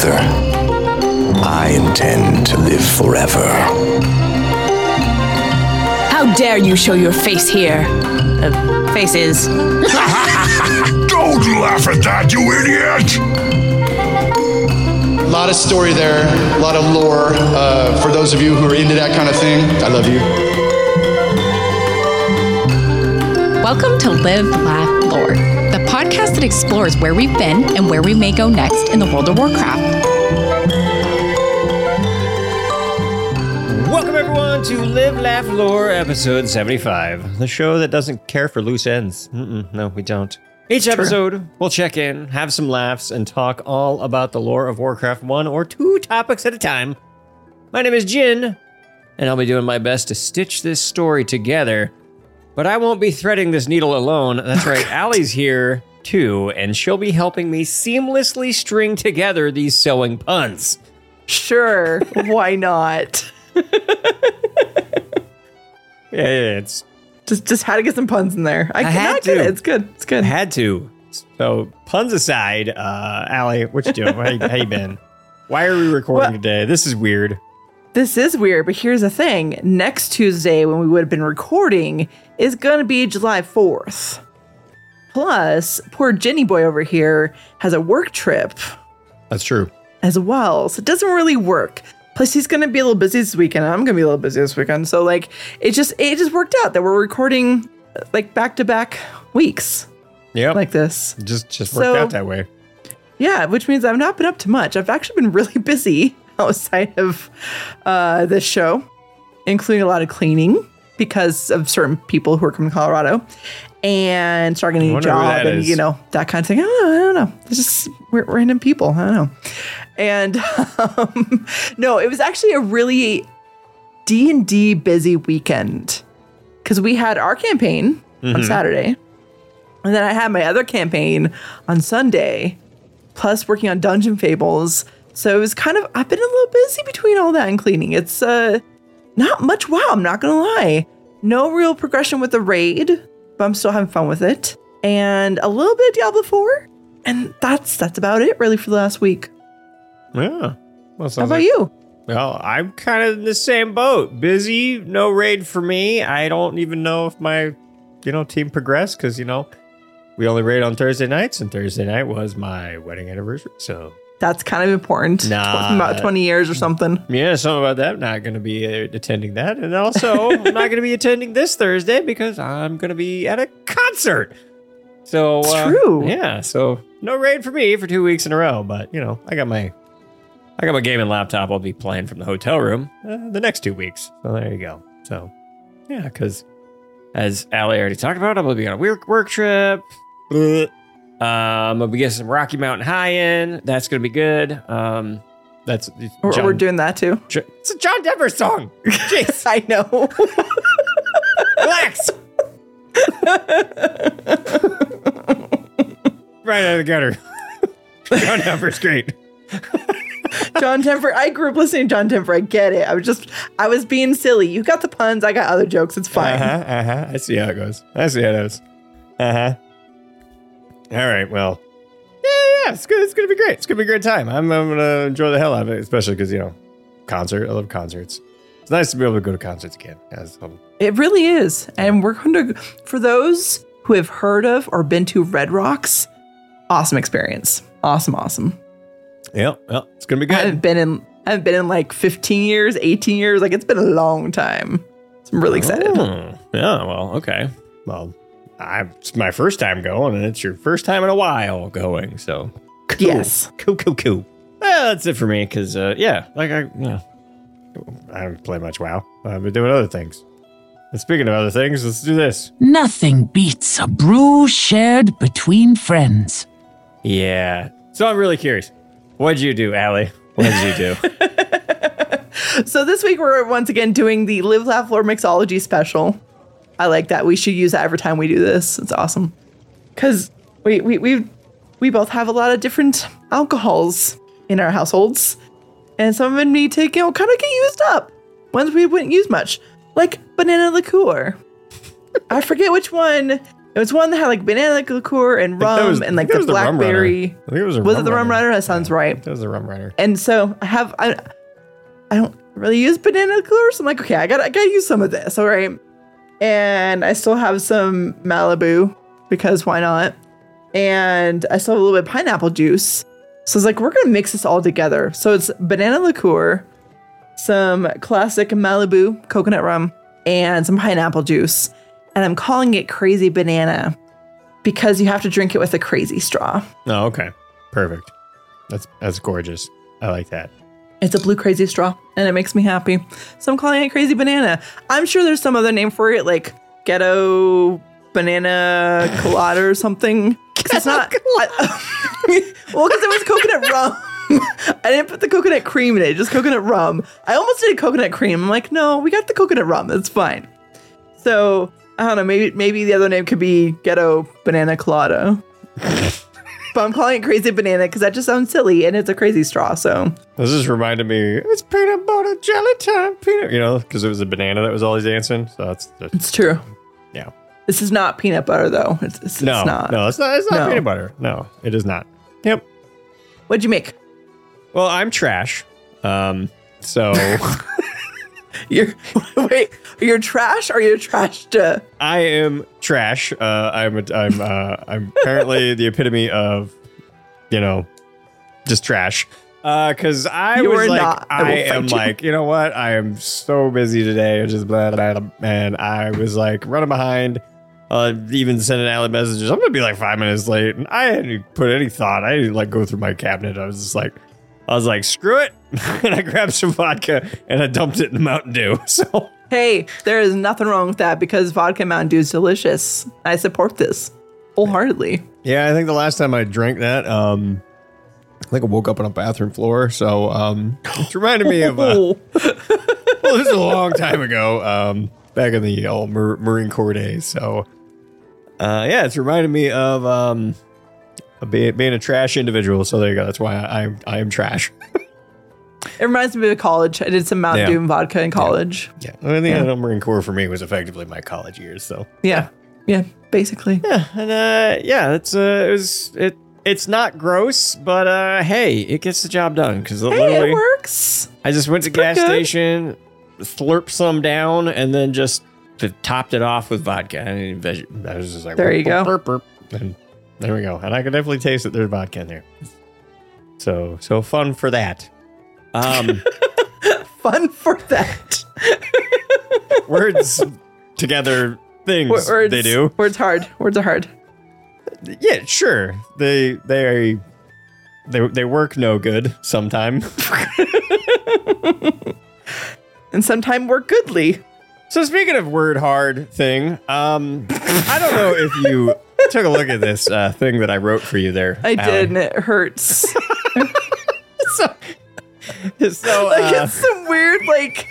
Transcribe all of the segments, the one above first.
together. I intend to live forever. How dare you show your face here? Uh, faces. Don't laugh at that, you idiot! A lot of story there, a lot of lore. Uh, for those of you who are into that kind of thing, I love you. Welcome to Live, Laugh, Lore, the podcast that explores where we've been and where we may go next in the world of Warcraft. Welcome, everyone, to Live, Laugh, Lore, episode 75, the show that doesn't care for loose ends. Mm-mm, no, we don't. Each episode, we'll check in, have some laughs, and talk all about the lore of Warcraft, one or two topics at a time. My name is Gin, and I'll be doing my best to stitch this story together. But I won't be threading this needle alone. That's oh, right, Ali's here too, and she'll be helping me seamlessly string together these sewing puns. Sure, why not? Yeah, yeah, it's Just just had to get some puns in there. I, I had to. it. It's good. It's good. Had to. So puns aside, uh, Ali, what you doing? how, you, how you been? Why are we recording Well- today? This is weird. This is weird, but here's the thing. Next Tuesday, when we would have been recording, is going to be July 4th. Plus, poor Jenny boy over here has a work trip That's true. as well. So it doesn't really work. Plus, he's going to be a little busy this weekend. and I'm going to be a little busy this weekend. So, like, it just it just worked out that we're recording like back to back weeks Yeah, like this. just just worked So- out that way. Yeah, which means I've not been up to much. I've actually been really busy outside of uh, this show, including a lot of cleaning because of certain people who are coming to Colorado and starting a new job and, is. you know, that kind of thing. I don't know. I don't know. It's just we're random people. I don't know. And um, no, it was actually a really D&D busy weekend because we had our campaign Mm-hmm. on Saturday. And then I had my other campaign on Sunday, plus working on Dungeon Fables. So it was kind of I've been a little busy between all that and cleaning. It's uh not much wow, I'm not gonna lie. No real progression with the raid, but I'm still having fun with it. And a little bit of Diablo 4. And that's that's about it really for the last week. Yeah. Well, How about like- you? Well, I'm kind of in the same boat. Busy, no raid for me. I don't even know if my, you know, team progressed because you know, we only raid on Thursday nights, and Thursday night was my wedding anniversary. So That's kind of important. Nah. About 20 years or something. Yeah, something about that. I'm not going to be uh, attending that. And also, I'm not going to be attending this Thursday because I'm going to be at a concert. So, It's uh, true. Yeah, so no raid for me for two weeks in a row. But, you know, I got my. I got my gaming laptop. I'll be playing from the hotel room uh, the next two weeks. So there you go. So, yeah, because as Ali already talked about, I'm gonna be on a work work trip. Bleh. Um, be getting some Rocky Mountain High in. That's gonna be good. Um, that's We're, John- we're doing that too. It's a John Denver song. Jeez, I know. relax. right out of the gutter. John Denver's great. John Temper. I grew up listening to John Temper. I get it. I was just, I was being silly. You got the puns. I got other jokes. It's fine. Uh huh. Uh huh. I see how it goes. I see how it goes. Uh huh. All right. Well. Yeah, yeah. It's good. It's gonna be great. It's gonna be a great time. I'm, I'm gonna enjoy the hell out of it, especially because you know, concert. I love concerts. It's nice to be able to go to concerts again. As um, It really is. And we're going to, for those who have heard of or been to Red Rocks, awesome experience. Awesome, awesome. yeah, well, it's gonna be good. I haven't been in, I haven't been in like 15 years, 18 years. Like it's been a long time. So I'm really excited. Oh, yeah. Well, okay. Well, I, it's my first time going, and it's your first time in a while going. So, cool. Yes. cool, cool, cool. Well, that's it for me. Cause, uh, yeah, like I, yeah, I don't play much WoW. I've been doing other things. And speaking of other things, let's do this. Nothing beats a brew shared between friends. Yeah. So I'm really curious. What'd you do, Ali? What'd you do? So this week we're once again doing the Live Laugh Lore Mixology special. I like that. We should use that every time we do this. It's awesome. Cause we we we we both have a lot of different alcohols in our households. And some of them need to, you know, kind of get used up. Ones we wouldn't use much. Like banana liqueur. I forget which one It was one that had like banana liqueur and rum was- and like the was the Rum Runner. blackberry. I think it was a Was Rum it the rum Runner. runner? That sounds right. That was the rum runner. And so I have I, I don't really use banana liqueur, so I'm like, okay, I gotta I gotta use some of this, all right. And I still have some Malibu because why not? And I still have a little bit of pineapple juice. So it's like we're gonna mix this all together. So it's banana liqueur, some classic Malibu coconut rum, and some pineapple juice. And I'm calling it crazy banana because you have to drink it with a crazy straw. Oh, okay. Perfect. That's that's gorgeous. I like that. It's a blue crazy straw, and it makes me happy. So I'm calling it crazy banana. I'm sure there's some other name for it, like ghetto banana colada or something. it's not. I- well, because it was coconut rum. I didn't put the coconut cream in it, just coconut rum. I almost did coconut cream. I'm like, no, we got the coconut rum. It's fine. So I don't know. Maybe maybe the other name could be ghetto banana colada. but I'm calling it crazy banana because that just sounds silly, and it's a crazy straw. So This just reminded me. It's peanut butter jelly time. Peanut, you know, because it was a banana that was always dancing. So that's just, it's true. yeah. This is not peanut butter, though. It's, it's, No, it's not. no, it's not. It's not No. peanut butter. No, it is not. Yep. What'd you make? Well, I'm trash. Um. So You're wait. You're trash or you're trash to? I am trash. Uh, I'm a, I'm uh, I'm apparently the epitome of, you know, just trash. Uh, cause I You was like, not. I I am you. like, you know what? I am so busy today. Just blah, blah, blah, and I was like running behind. Uh, even sending Ali messages. I'm gonna be like five minutes late, and I hadn't put any thought. I didn't like go through my cabinet. I was just like, I was like, screw it, and I grabbed some vodka and I dumped it in the Mountain Dew. So Hey, there is nothing wrong with that because vodka Mountain Dew is delicious. I support this wholeheartedly. Yeah, I think the last time I drank that, um, I think I woke up on a bathroom floor. So um, it reminded me of, uh, well, this is a long time ago, um, back in the old Mar- Marine Corps days. So uh, yeah, it's reminded me of um, being, being a trash individual. So there you go. That's why I, I, I am trash. it reminds me of college. I did some Mountain Yeah. Dew and vodka in college. Yeah, I think the Marine Corps for me was effectively my college years. So Yeah, yeah, basically. Yeah, and uh, yeah, it's uh, it was it. It's not gross, but uh, hey, it gets the job done because Hey, literally, it works. I just went to gas good. station, slurped some down, and then just topped it off with vodka. And veg- I was just like, There you go. burp, burp, burp. and there we go. And I could definitely taste that there's vodka in there. So so fun for that. Um, Fun for that. words together things Words, they do. Words hard. Words are hard. Yeah, sure. They they they they work no good sometime. And sometime we're goodly. So speaking of word hard thing, um, I don't know if you took a look at this uh, thing that I wrote for you there. I Ali. did, and it hurts. So, so like uh, it's some weird, like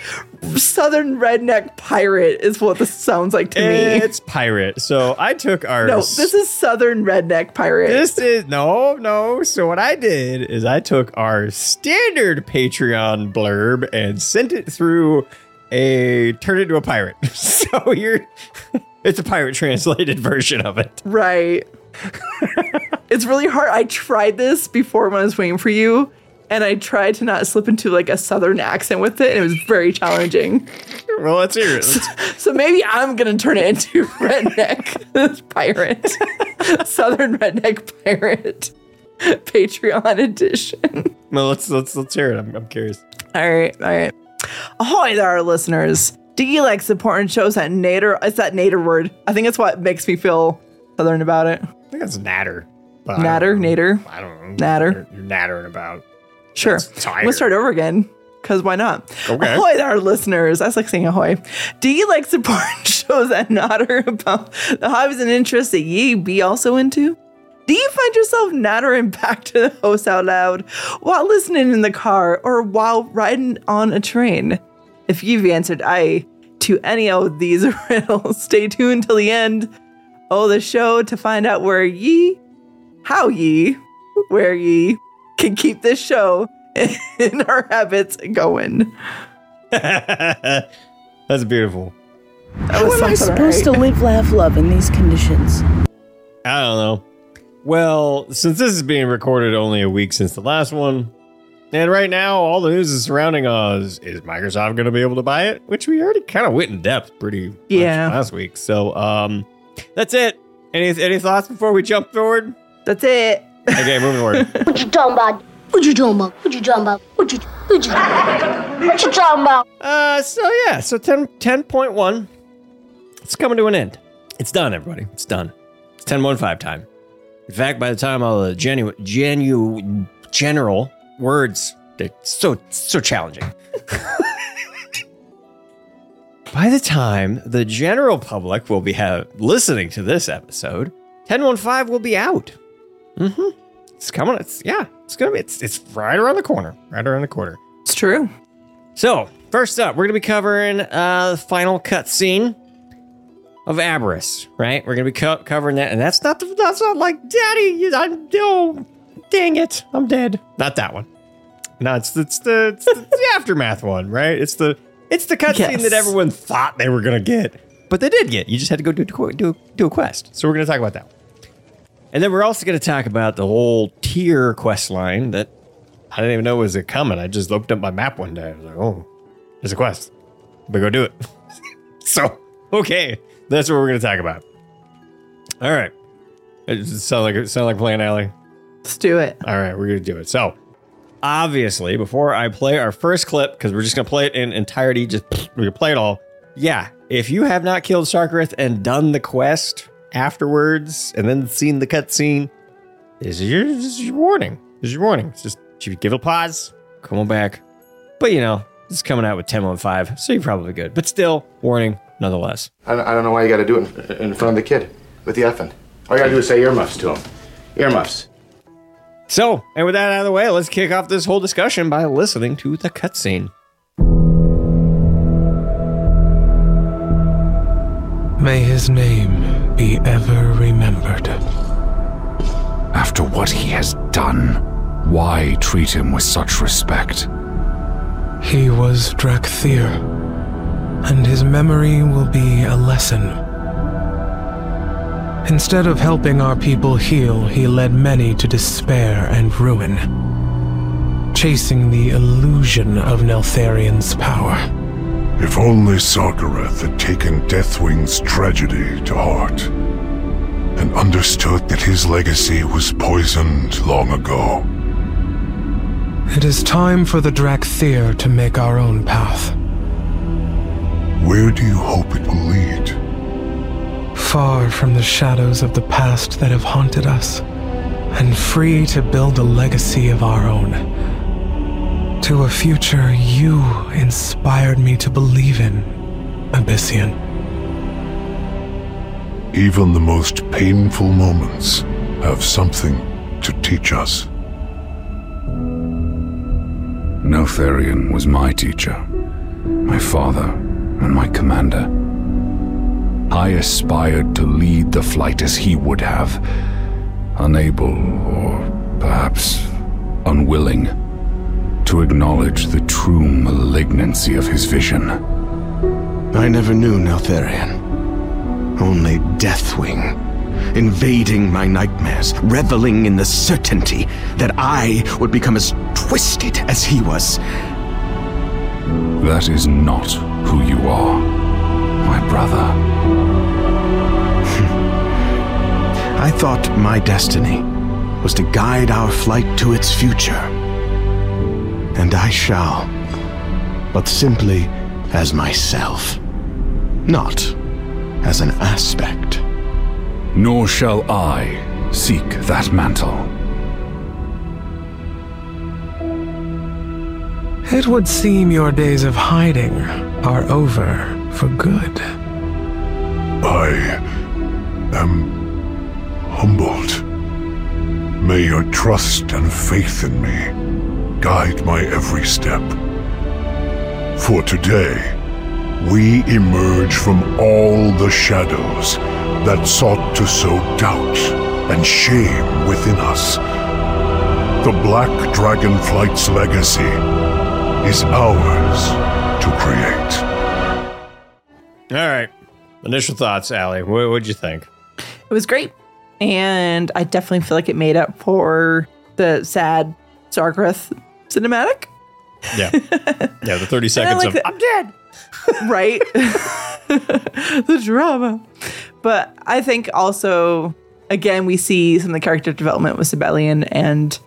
southern redneck pirate is what this sounds like to me. it's pirate. So I took our No, this is southern redneck pirate. This is no, no. So what I did is I took our standard Patreon blurb and sent it through a turned it into a pirate. So you're it's a pirate translated version of it. right. it's really hard. I tried this before when I was waiting for you, and I tried to not slip into like a southern accent with it, and it was very challenging. Well, let's hear it. Let's- So maybe I'm gonna turn it into redneck pirate, southern redneck pirate, Patreon edition. well, let's let's let's hear it. I'm, I'm curious. All right, all right. Ahoy there, our listeners. Do you like supporting shows at Nader? It's that Nader word. I think it's what makes me feel southern about it. I think that's natter. Natter. Nader. I don't know. Natter. You're, you're nattering about. Sure. I'm start over again. Cause why not? Okay. Ahoy our listeners. I was like saying ahoy. Do you like supporting shows that natter about the hobbies and interests that ye be also into? Do you find yourself nattering back to the host out loud while listening in the car or while riding on a train? If you've answered aye to any of these riddles, stay tuned till the end of the show to find out where ye, how ye, where ye can keep this show in our habits going. That's beautiful. That How am I supposed right? to live, laugh, love in these conditions? I don't know. Well, since this is being recorded only a week since the last one, and right now all the news is surrounding us is Microsoft going to be able to buy it, which we already kind of went in depth pretty much Yeah. last week. So, um, that's it. Any any thoughts before we jump forward? That's it. Okay, moving forward. What you talking about? What you talking about? What you talking about? What you what you what you talking about? Uh, so yeah, so 10, 10.1, it's coming to an end. It's done, everybody. It's done. It's 10.15 time. In fact, by the time all the genu, genu, general words, they're so, so challenging. by the time the general public will be have, listening to this episode, 10.15 will be out. Mm-hmm. It's coming. It's, yeah, it's gonna be, it's, it's right around the corner, right around the corner. It's true. So, first up, we're going to be covering uh, the final cutscene of Aberrus, right? We're going to be co- covering that, and that's not the, that's not like Daddy. You, I'm oh, dang it, I'm dead. Not that one. No, it's it's the it's the, the aftermath one, right? It's the it's the cutscene Yes. that everyone thought they were going to get, but they did get. You just had to go do do do a quest. So we're going to talk about that. One. And then we're also going to talk about the whole Tyr quest line that I didn't even know was it coming. I just opened up my map one day. I was like, oh, there's a quest. But go do it. so, okay. That's what we're going to talk about. All right. It sound like, it sound like playing Alley. Let's do it. All right, we're going to do it. So, obviously, before I play our first clip, because we're just going to play it in entirety, just we're going to play it all. Yeah, if you have not killed Sarkareth and done the quest afterwards and then seen the cutscene, this is your, this is your warning. This is your warning. It's just you give it a pause, come on back. But you know, this is coming out with 10 on 5, so you're probably good. But still, warning nonetheless. I don't, I don't know why you got to do it in, in front of the kid with the effing. All you got to do is say earmuffs to him. Earmuffs. So, and with that out of the way, let's kick off this whole discussion by listening to the cutscene. May his name be ever remembered. After what he has done, why treat him with such respect? He was Dracthyr, and his memory will be a lesson. Instead of helping our people heal, he led many to despair and ruin, chasing the illusion of Neltharion's power. If only Sarkareth had taken Deathwing's tragedy to heart and understood that his legacy was poisoned long ago. It is time for the Dracthyr to make our own path. Where do you hope it will lead? Far from the shadows of the past that have haunted us, and free to build a legacy of our own. To a future you inspired me to believe in, Ebyssian. Even the most painful moments have something to teach us. Neltharion was my teacher, my father, and my commander. I aspired to lead the flight as he would have, unable, or perhaps unwilling, to acknowledge the true malignancy of his vision. I never knew Neltharion. Only Deathwing, invading my nightmares, reveling in the certainty that I would become as twisted as he was. That is not who you are, my brother. I thought my destiny was to guide our flight to its future. And I shall, but simply as myself, not as an aspect. Nor shall I seek that mantle. It would seem your days of hiding are over for good. I am humbled. May your trust and faith in me guide my every step. For today, we emerge from all the shadows that sought to sow doubt and shame within us. The Black Dragonflight's legacy is ours to create. All right. initial thoughts, Ali. What what'd you think? It was great. And I definitely feel like it made up for the sad Sarkareth cinematic. Yeah, yeah. The thirty seconds like of the- I'm dead. right? the drama. But I think also, again, we see some of the character development with Sabellian and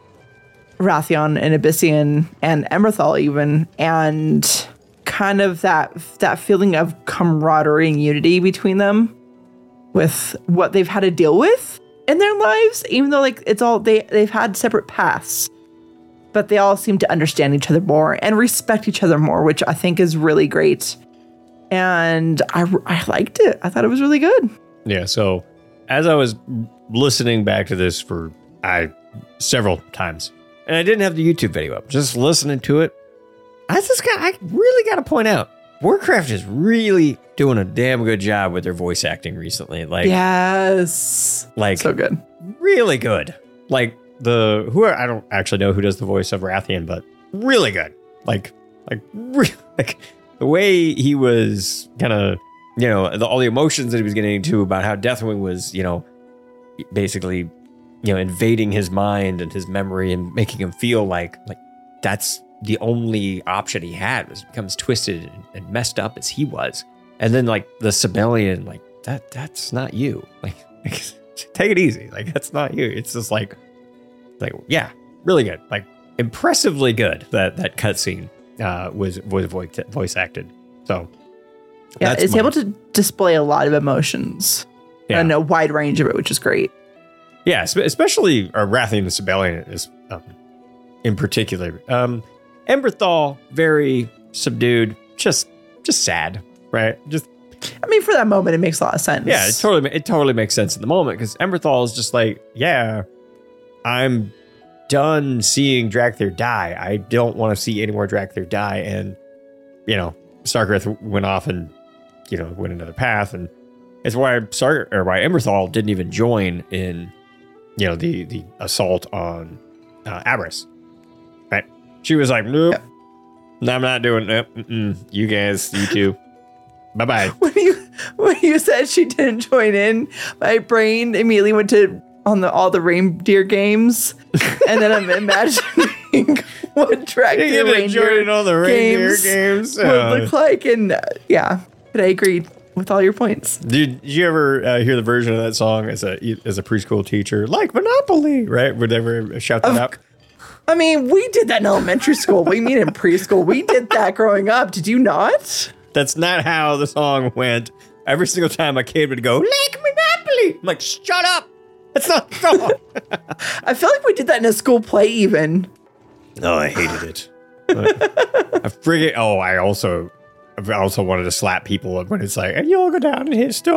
Wrathion and Ebyssian and Emberthal even, and kind of that that feeling of camaraderie and unity between them with what they've had to deal with in their lives, even though like it's all they they've had separate paths. But they all seem to understand each other more and respect each other more, which I think is really great. And I, I liked it. I thought it was really good. Yeah. So as I was listening back to this for I several times, and I didn't have the YouTube video up, just listening to it, I just got I really got to point out Warcraft is really doing a damn good job with their voice acting recently. Like yes, like so good, really good. Like the who I don't actually know who does the voice of Wrathion, but really good. Like like re- like the way he was kind of you know the, all the emotions that he was getting into about how Deathwing was you know basically you know invading his mind and his memory and making him feel like like that's the only option he had was becomes twisted and, and messed up as he was. And then like the Sabellian like that that's not you. Like, like take it easy. Like that's not you. It's just like like yeah really good like impressively good that that cutscene uh was was voice voice acted so Yeah, that's it's my- able to display a lot of emotions Yeah. and a wide range of it, which is great. Yeah, especially uh, Wrathion and Sabellian is um, in particular. Um, Emberthal very subdued, just just sad, right? Just I mean, for that moment, it makes a lot of sense. yeah, it totally it totally makes sense in the moment because Emberthal is just like, yeah, I'm done seeing Dracthyr die. I don't want to see any more Dracthyr die, and you know, Sarkareth went off and you know went another path, and it's why Sar or why Emberthal didn't even join in you know the the assault on uh, Aberrus. Right? She was like, nope, no, I'm not doing it. Mm-mm. You guys, you two, bye bye. when you when you said she didn't join in, my brain immediately went to on the all the reindeer games, and then I'm imagining what track You the get to reindeer all the reindeer games? would Oh. look like, and uh, yeah, but I agree with all your points. Did, you ever uh, hear the version of that song as a as a preschool teacher, like Monopoly, right? Would they ever shout that out? I mean, we did that in elementary school. we mean in preschool? We did that growing up. Did you not? That's not how the song went. Every single time a kid would go, like Monopoly. I'm like, shut up. That's not the. I feel like we did that in a school play, even. No, I hated it. I friggin' oh, I also I also wanted to slap people when it's like, and you'll go down in history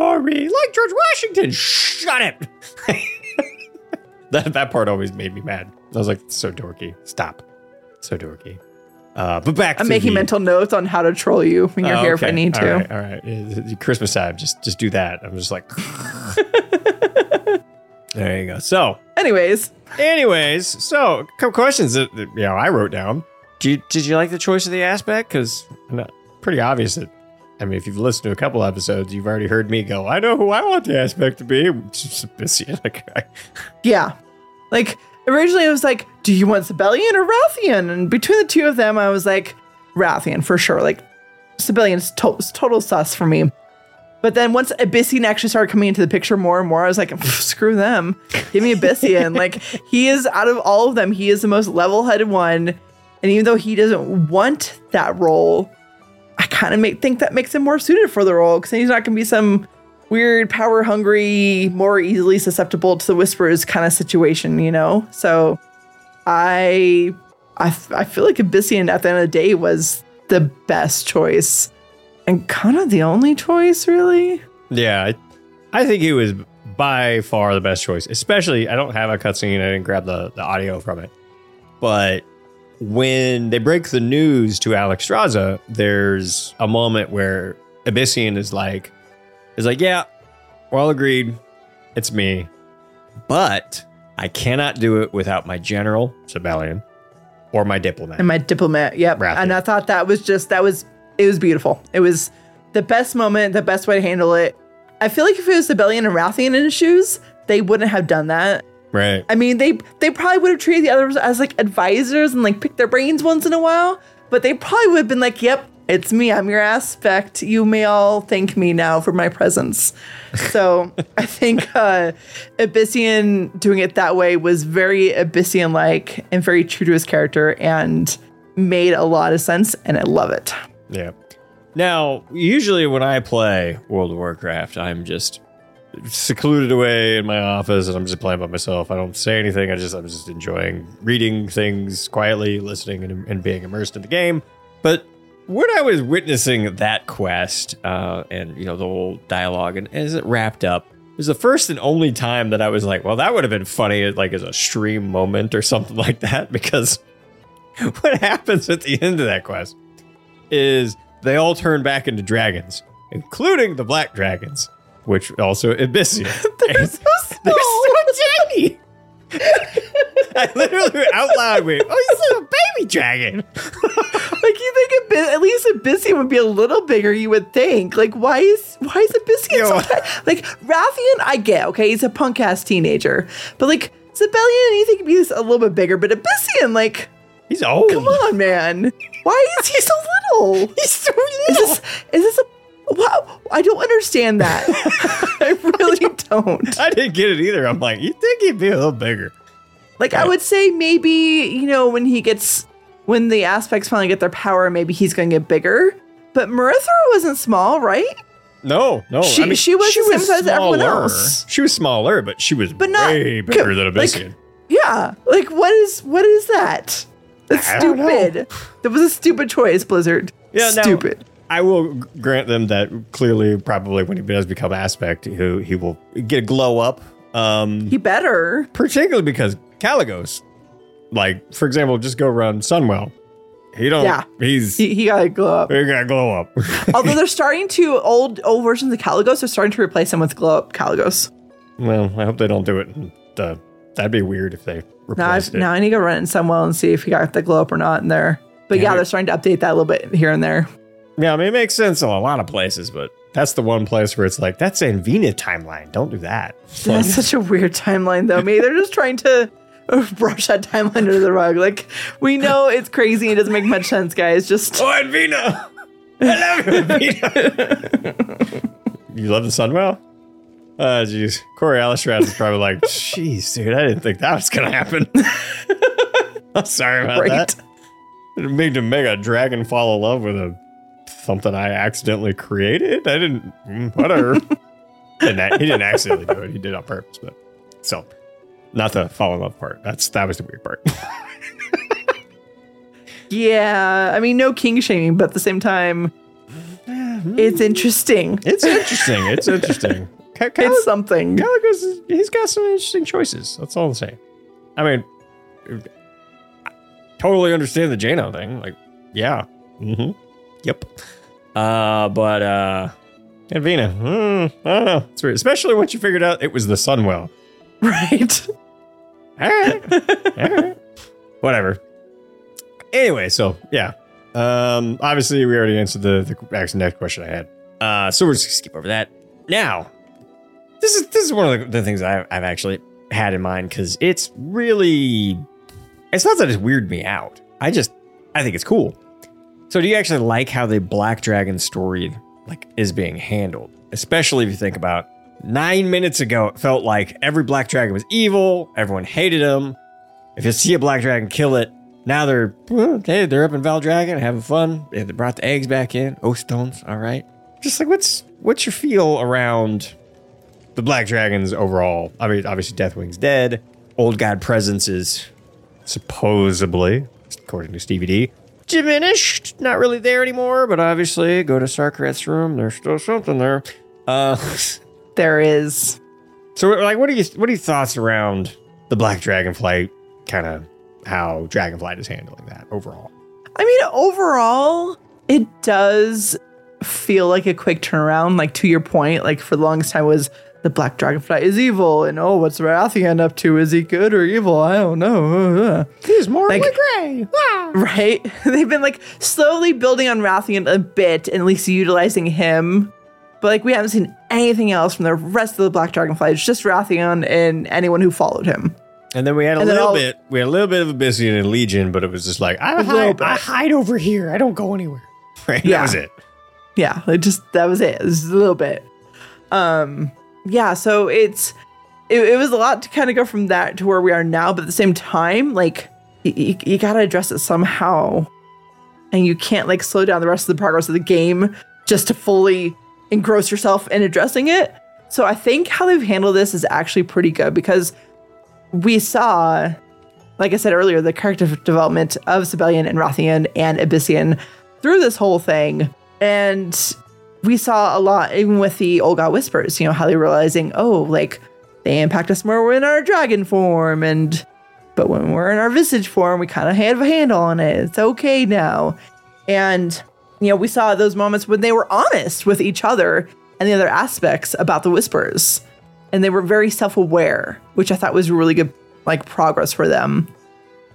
like George Washington. Shut it. that that part always made me mad. I was like, so dorky. Stop. So dorky. Uh, but back I'm to making the- mental notes on how to troll you when you're Oh, here if I need to. All right, all right. Christmas time, just just do that. I'm just like, there you go. So, Anyways, anyways, so a couple questions that, you know I wrote down. Did you, did you like the choice of the aspect? Because uh, pretty obvious that. I mean, if you've listened to a couple episodes, you've already heard me go. I know who I want the aspect to be. Yeah. Like originally it was like, do you want Sabellian or Wrathion? And between the two of them, I was like, Wrathion for sure. Like Sabellian's to- total sus for me. But then once Ebyssian actually started coming into the picture more and more, I was like, screw them. Give me Ebyssian. like he is out of all of them, he is the most level-headed one. And even though he doesn't want that role, I kind of think that makes him more suited for the role because he's not gonna be some weird, power hungry, more easily susceptible to the whispers kind of situation, you know? So I, I, I feel like Ebyssian at the end of the day was the best choice and kind of the only choice, really. Yeah, I, I think he was by far the best choice. Especially, I don't have a cutscene. I didn't grab the, the audio from it. But when they break the news to Alexstrasza, there's a moment where Ebyssian is like, is like, yeah, we're all agreed. It's me. But I cannot do it without my general, Sabellian, or my diplomat. And my diplomat, yep. Wrathion. And I thought that was just that was it was beautiful. It was the best moment, the best way to handle it. I feel like if it was Sabellian and Wrathion in his shoes, they wouldn't have done that. Right. I mean, they they probably would have treated the others as like advisors and like picked their brains once in a while, but they probably would have been like, "Yep, it's me. I'm your aspect. You may all thank me now for my presence." So I think uh, Ebyssian doing it that way was very Ebyssian like and very true to his character and made a lot of sense, and I love it. Yeah. Now, usually when I play World of Warcraft, I'm just secluded away in my office and I'm just playing by myself. I don't say anything. I just I'm just enjoying reading things quietly, listening and, and being immersed in the game. But when I was witnessing that quest uh, and you know the whole dialogue and as it wrapped up, it was the first and only time that I was like, well, that would have been funny, like as a stream moment or something like that, because what happens at the end of that quest is they all turn back into dragons, including the black dragons, which also Ebyssian. They're so small. They're so tiny. I literally out loud went, "Oh, he's a baby dragon." like you think at least Ebyssian would be a little bigger. You would think. Like why is why is Ebyssian so tiny? Like Wrathion, I get okay, he's a punk ass teenager, but like Sabellian, you think he'd be a little bit bigger, but Ebyssian, like he's old. Come on, man. Why is he so little? he's so little. Is this is this a Wow, I don't understand that. I really I don't, don't. I didn't get it either. I'm like, you think he'd be a little bigger? Like I would say maybe, you know, when he gets when the aspects finally get their power, maybe he's gonna get bigger. But Merithra wasn't small, right? No, no. She- I mean, she was the same size as everyone else. She was smaller, but she was But not- way bigger than like- Ebyssian. Yeah. Like what is what is that? That's I stupid. That was a stupid choice, Blizzard. Yeah, now- stupid. I will grant them that clearly, probably when he does become aspect, he, he will get a glow up. Um, he better, particularly because Kalecgos, like for example, just go run Sunwell. He don't. Yeah. he's He, he gotta glow up. he got to glow up. Although they're starting to old old versions of Kalecgos are starting to replace him with glow up Kalecgos. well, I hope they don't do it. Uh, that'd be weird if they Now, I, replaced it. now I need to go run it in Sunwell and see if he got the glow up or not in there. But yeah, Yeah. they're starting to update that a little bit here and there. Yeah, I mean, it makes sense in a lot of places, but that's the one place where it's like, that's Anveena timeline. Don't do that. That's such a weird timeline, though. Maybe they're just trying to brush that timeline under the rug. Like we know it's crazy. It doesn't make much sense, guys. Just oh, Anveena, I love you, Anveena. you love the Sunwell? Uh, jeez. Korialstrasz is probably like, jeez, dude, I didn't think that was going to happen. I'm sorry about Right. that. It made to make a dragon fall in love with a something I accidentally created. I didn't, mm, whatever. didn't, he didn't accidentally do it. He did it on purpose, but so not the fall in love part. That's that was the weird part. yeah. I mean, no king shaming, but at the same time, it's interesting. It's interesting. It's interesting. Ca- Cal- It's something. Kalecgos, is- he's got some interesting choices. That's all I'm saying. I mean, I totally understand the Jano thing. Like, yeah. Mm-hmm. Yep. Uh, but, uh, Anveena, mm, I don't know. It's weird. Especially once you figured out it was the Sunwell. Right. All right. All right. Whatever. Anyway, so yeah. Um, obviously we already answered the the actually next question I had. Uh, so we're just gonna skip over that. Now, this is this is one of the, the things I've, I've actually had in mind because it's really it's not that it's weirded me out. I just I think it's cool. So do you actually like how the Black Dragon story like is being handled? Especially if you think about nine minutes ago, it felt like every Black Dragon was evil. Everyone hated him. If you see a Black Dragon, kill it. Now they're hey, they're up in Valdrakken having fun. Yeah, They brought the eggs back in. Oath stones, all right. Just like what's what's your feel around the Black Dragons overall? I mean, obviously Deathwing's dead. Old God Presence is supposedly, according to Stevie D, diminished. Not really there anymore, but obviously go to Sarkareth's room. There's still something there. Uh, there is. So, like, what are you what are your thoughts around the Black Dragonflight? Kind of how Dragonflight is handling that overall. I mean, overall, it does feel like a quick turnaround. Like to your point, like for the longest time was the Black Dragonflight is evil, and oh, what's Wrathion up to? Is he good or evil? I don't know. He's more like, gray, right? They've been like slowly building on Wrathion a bit, and at least utilizing him. But like we haven't seen anything else from the rest of the Black Dragonflight. It's just Wrathion and anyone who followed him. And then we had a And little bit, we had a little bit of Ebyssian and Legion, but it was just like, I A hide. I hide over here. I don't go anywhere. Right? Yeah. That was it. Yeah, it just that was it. It was a little bit. Um, yeah, so it's it, it was a lot to kind of go from that to where we are now, but at the same time, like y- y- you got to address it somehow, and you can't like slow down the rest of the progress of the game just to fully engross yourself in addressing it. So I think how they've handled this is actually pretty good because we saw, like I said earlier, the character development of Sibelian and Wrathion and Ebyssian through this whole thing. And we saw a lot, even with the Old God Whispers, you know, how they realizing, oh, like they impact us more in our dragon form. And, but when we're in our visage form, we kind of have a handle on it. It's okay now. And, you know, we saw those moments when they were honest with each other and the other aspects about the Whispers. And they were very self aware, which I thought was really good, like progress for them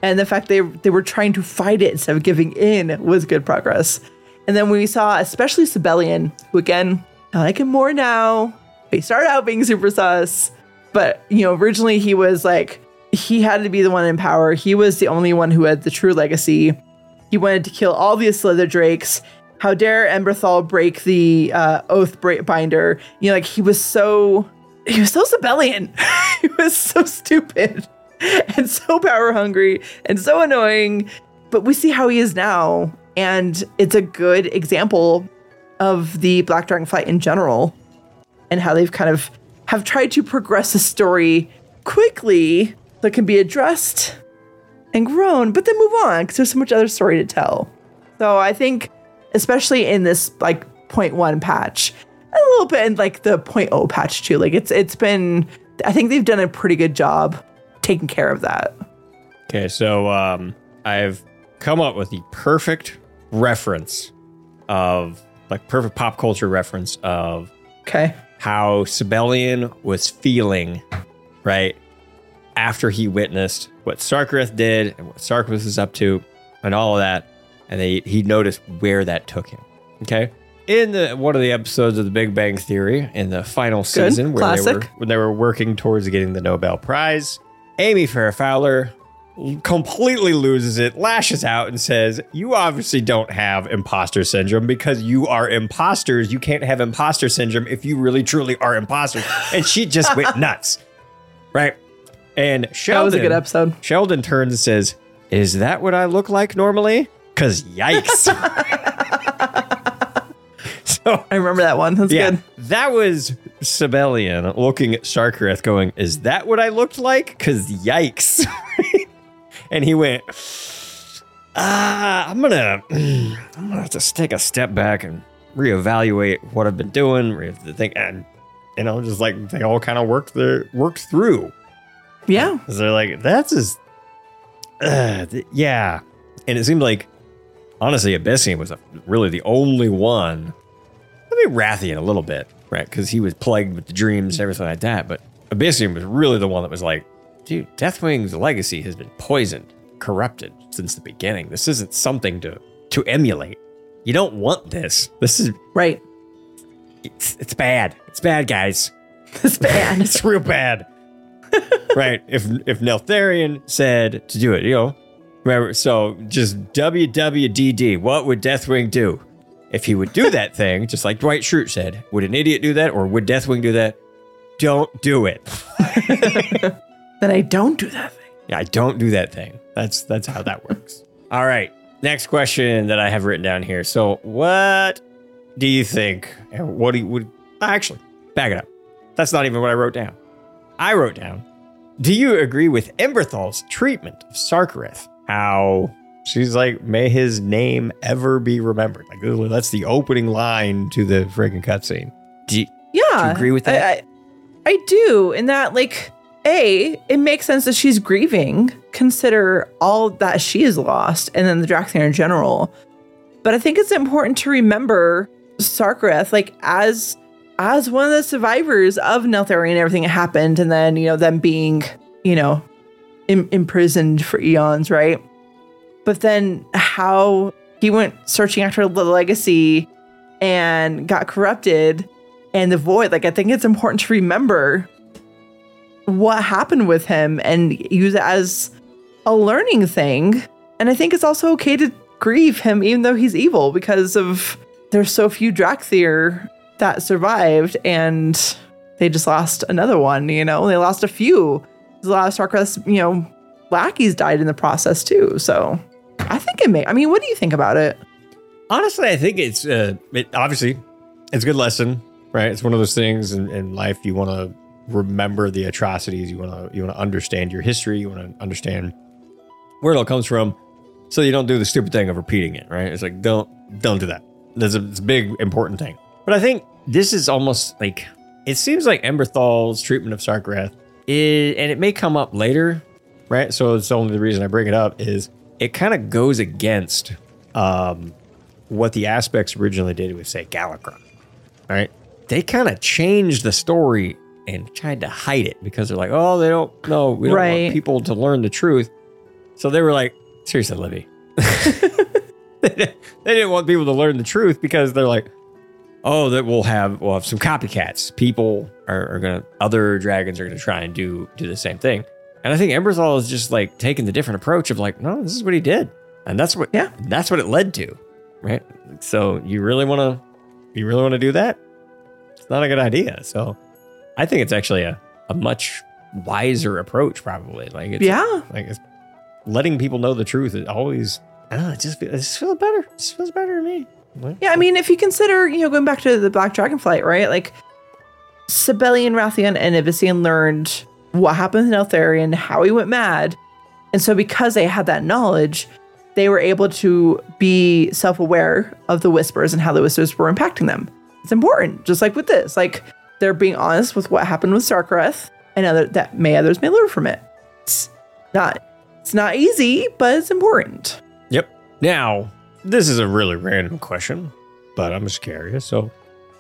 and the fact they they were trying to fight it instead of giving in was good progress. And then we saw, especially Sabellian, who again I like him more now. He started out being super sus, but you know originally he was like he had to be the one in power. He was the only one who had the true legacy. He wanted to kill all the Slither Drakes. How dare Emberthal break the uh, oath binder? You know, like he was so he was so Sabellian. he was so stupid and so power hungry and so annoying. But we see how he is now, and it's a good example of the Black Dragonflight in general, and how they've kind of have tried to progress the story quickly that can be addressed and grown, but then move on because there's so much other story to tell. So I think, especially in this like point one patch, a little bit in like the point oh patch too, like it's it's been. I think they've done a pretty good job taking care of that. Okay, so um, I've come up with the perfect reference of like perfect pop culture reference of okay how Sabellian was feeling right after he witnessed what Sarkareth did and what Sarkareth was up to and all of that, and they, he noticed where that took him. Okay. In the one of the episodes of The Big Bang Theory in the final season where they were when they were working towards getting the Nobel Prize, Amy Farrah Fowler completely loses it, lashes out, and says, You obviously don't have imposter syndrome because you are imposters. You can't have imposter syndrome if you really truly are imposters. And she just went nuts. Right? And Sheldon. that was a good episode. Sheldon turns and says, Is that what I look like normally? Because yikes. so I remember that one. That's yeah, good. that was Sabellian looking at Sarkareth going, Is that what I looked like? Because yikes. and he went, Ah, I'm gonna I'm gonna have to take a step back and reevaluate what I've been doing, re- the thing and you know, just like they all kind of worked their worked through. Yeah. 'Cause they're like, that's just uh, th- yeah. And it seemed like honestly, Ebyssian was a, really the only one. I mean, Wrathion a little bit, right? Because he was plagued with the dreams and everything like that. But Ebyssian was really the one that was like, dude, Deathwing's legacy has been poisoned, corrupted since the beginning. This isn't something to to emulate. You don't want this. This is right. It's, it's bad. It's bad, guys. It's bad. it's real bad. right. If if Neltharion said to do it, you know, remember. So just WWDD. What would Deathwing do? If he would do that thing, just like Dwight Schrute said, would an idiot do that, or would Deathwing do that? Don't do it. Then I don't do that thing. Yeah, I don't do that thing. That's that's how that works. All right. Next question that I have written down here. So, what do you think? and What do you would actually back it up? That's not even what I wrote down. I wrote down. Do you agree with Emberthal's treatment of Sarkareth? How she's like, may his name ever be remembered. Like literally, that's the opening line to the friggin' cutscene. Do you, Yeah. do you agree with that? I, I, I do. In that, like, A, it makes sense that she's grieving. Consider all that she has lost and then the Draxian in general. But I think it's important to remember Sarkareth, like, as as one of the survivors of Neltharion and everything that happened, and then, you know, them being, you know, im- imprisoned for eons, right? But then how he went searching after the legacy and got corrupted and the void. Like I think it's important to remember what happened with him and use it as a learning thing. And I think it's also okay to grieve him even though he's evil because of there's so few Dracthyr that survived and they just lost another one, you know. They lost a few. A lot of Sarkareth's, you know, lackeys died in the process too. So I think it may I mean, what do you think about it? Honestly, I think it's uh, it, obviously it's a good lesson, right? It's one of those things in, in life you want to remember the atrocities. You want to you want to understand your history. You want to understand where it all comes from, so you don't do the stupid thing of repeating it. Right? It's like don't don't do that. That's a, it's a big important thing. But I think this is almost like it seems like Emberthal's treatment of Sarkareth is, and it may come up later, right? So it's only the reason I bring it up is it kind of goes against um, what the aspects originally did with say Galakrond, right? They kind of changed the story and tried to hide it because they're like, oh, they don't know, we don't Right. want people to learn the truth. So they were like, seriously, Libby. they didn't want people to learn the truth because they're like, oh, that we'll have we'll have some copycats. People are, are gonna other dragons are gonna try and do do the same thing. And I think Emberthal is just like taking the different approach of like, no, this is what he did, and that's what yeah, that's what it led to, right? So you really want to, you really want to do that? It's not a good idea. So I think it's actually a a much wiser approach, probably. Like it's, Yeah. like it's letting people know the truth. It always, I don't know, it just it just feels better. It just feels better to me. Like, Yeah, I mean, if you consider, you know, going back to the Black Dragon flight, right? Like, Sabellian, Wrathion, and Ebyssian learned what happened in Neltharion, how he went mad. And so, because they had that knowledge, they were able to be self aware of the whispers and how the whispers were impacting them. It's important, just like with this. Like, they're being honest with what happened with Sarkareth, and other, that may others may learn from it. It's not, it's not easy, but it's important. Yep. Now, this is a really random question, but I'm just curious. So,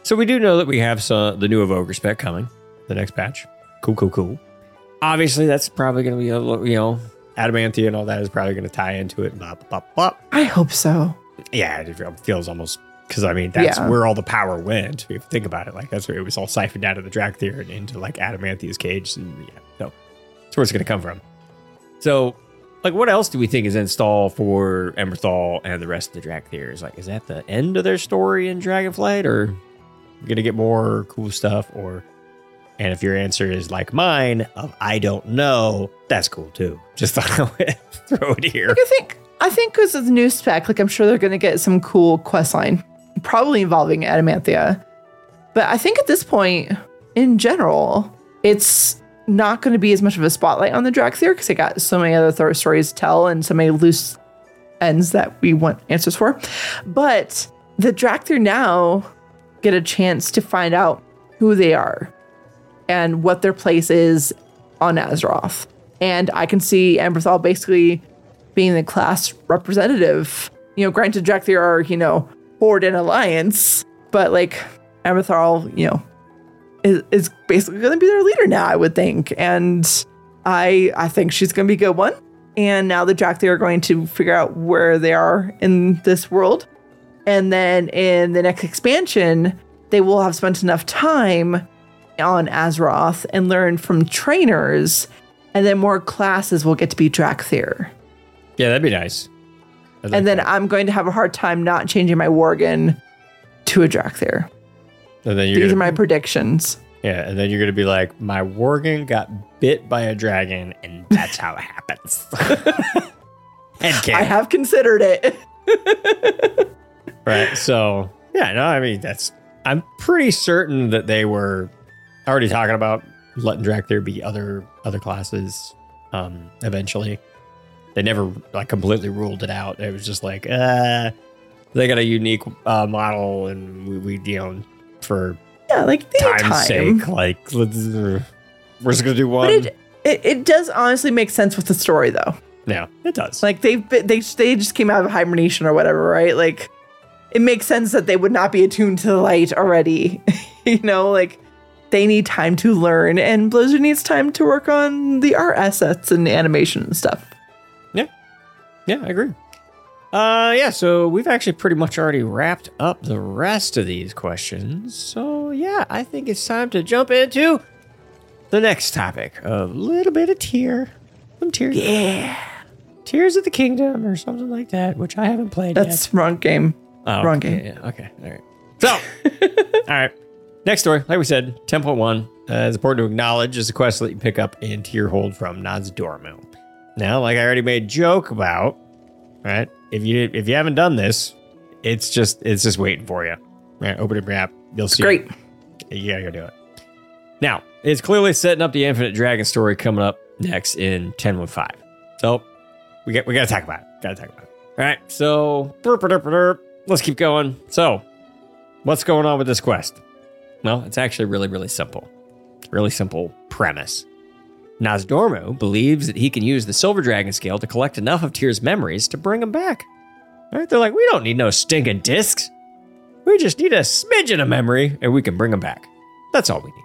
so we do know that we have some the new Evoker spec coming, the next patch. Cool, cool, cool. Obviously, that's probably going to be a little, you know, Adamantia and all that is probably going to tie into it. Blah, blah, blah, blah. I hope so. Yeah, it feels almost because I mean that's Yeah. where all the power went. If you think about it, like that's where it was all siphoned out of the Dracthyr and into like Adamantia's cage. And yeah, so that's where it's going to come from. So, like, what else do we think is in stall for Emberthal and the rest of the Dracthyr? Like, is that the end of their story in Dragonflight, or we going to get more cool stuff? Or, and if your answer is like mine of I don't know, that's cool too. Just thought I would throw it here. Like I think I think because of the new spec, like I'm sure they're gonna get some cool quest line, probably involving Adamanthia. But I think at this point, in general, it's not going to be as much of a spotlight on the Dracthyr because they got so many other th- stories to tell and so many loose ends that we want answers for. But the Dracthyr now get a chance to find out who they are and what their place is on Azeroth. And I can see Emberthal basically being the class representative. You know, granted, Dracthyr are, you know, Horde and Alliance, but like Emberthal, you know, is, is basically going to be their leader now, I would think. And I I think she's going to be a good one. And now the Dracthyr are going to figure out where they are in this world. And then in the next expansion, they will have spent enough time on Azeroth and learn from trainers, and then more classes will get to be Dracthyr. Yeah, that'd be nice. and then I'm going to have a hard time not changing my Worgen to a Dracthyr. And then you're These gonna, are my predictions. Yeah, and then you're gonna be like, my Worgen got bit by a dragon, and that's how it happens. I have considered it. right. So yeah, no, I mean that's. I'm pretty certain that they were already talking about letting Dracthyr be other other classes. Um, eventually, they never like completely ruled it out. It was just like, uh, they got a unique uh, model, and we, we you know for Yeah, like time's time. sake, like let's, uh, we're just gonna do one. It, it it does honestly make sense with the story though. yeah, it does. Like they they they just came out of hibernation or whatever, right? Like it makes sense that they would not be attuned to the light already. you know, like they need time to learn, and Blizzard needs time to work on the art assets and animation and stuff. Yeah, yeah, I agree. Uh, yeah, so we've actually pretty much already wrapped up the rest of these questions. So yeah, I think it's time to jump into the next topic. A little bit of Tyr. Some tears. Yeah. Tears of the Kingdom or something like that, which I haven't played That's yet. wrong game. Oh, wrong okay, game. yeah, okay. All right. So, all right. Next story, like we said, 10.1 uh, is important to acknowledge is a quest that you pick up in Tyrhold from Nozdormu. Now, like I already made a joke about, right? If you if you haven't done this, it's just it's just waiting for you. Right? Open up your app, you'll see. great. It. You gotta go do it. Now, it's clearly setting up the Infinite Dragon story coming up next in 10.15. So we got we gotta talk about it. Gotta talk about it. All right. So let's keep going. So, what's going on with this quest? Well, it's actually really, really simple. Really simple premise. Nozdormu believes that he can use the Silver Dragon scale to collect enough of Tyr's memories to bring him back. Right, they're like, we don't need no stinking discs. We just need a smidgen of memory and we can bring him back. That's all we need.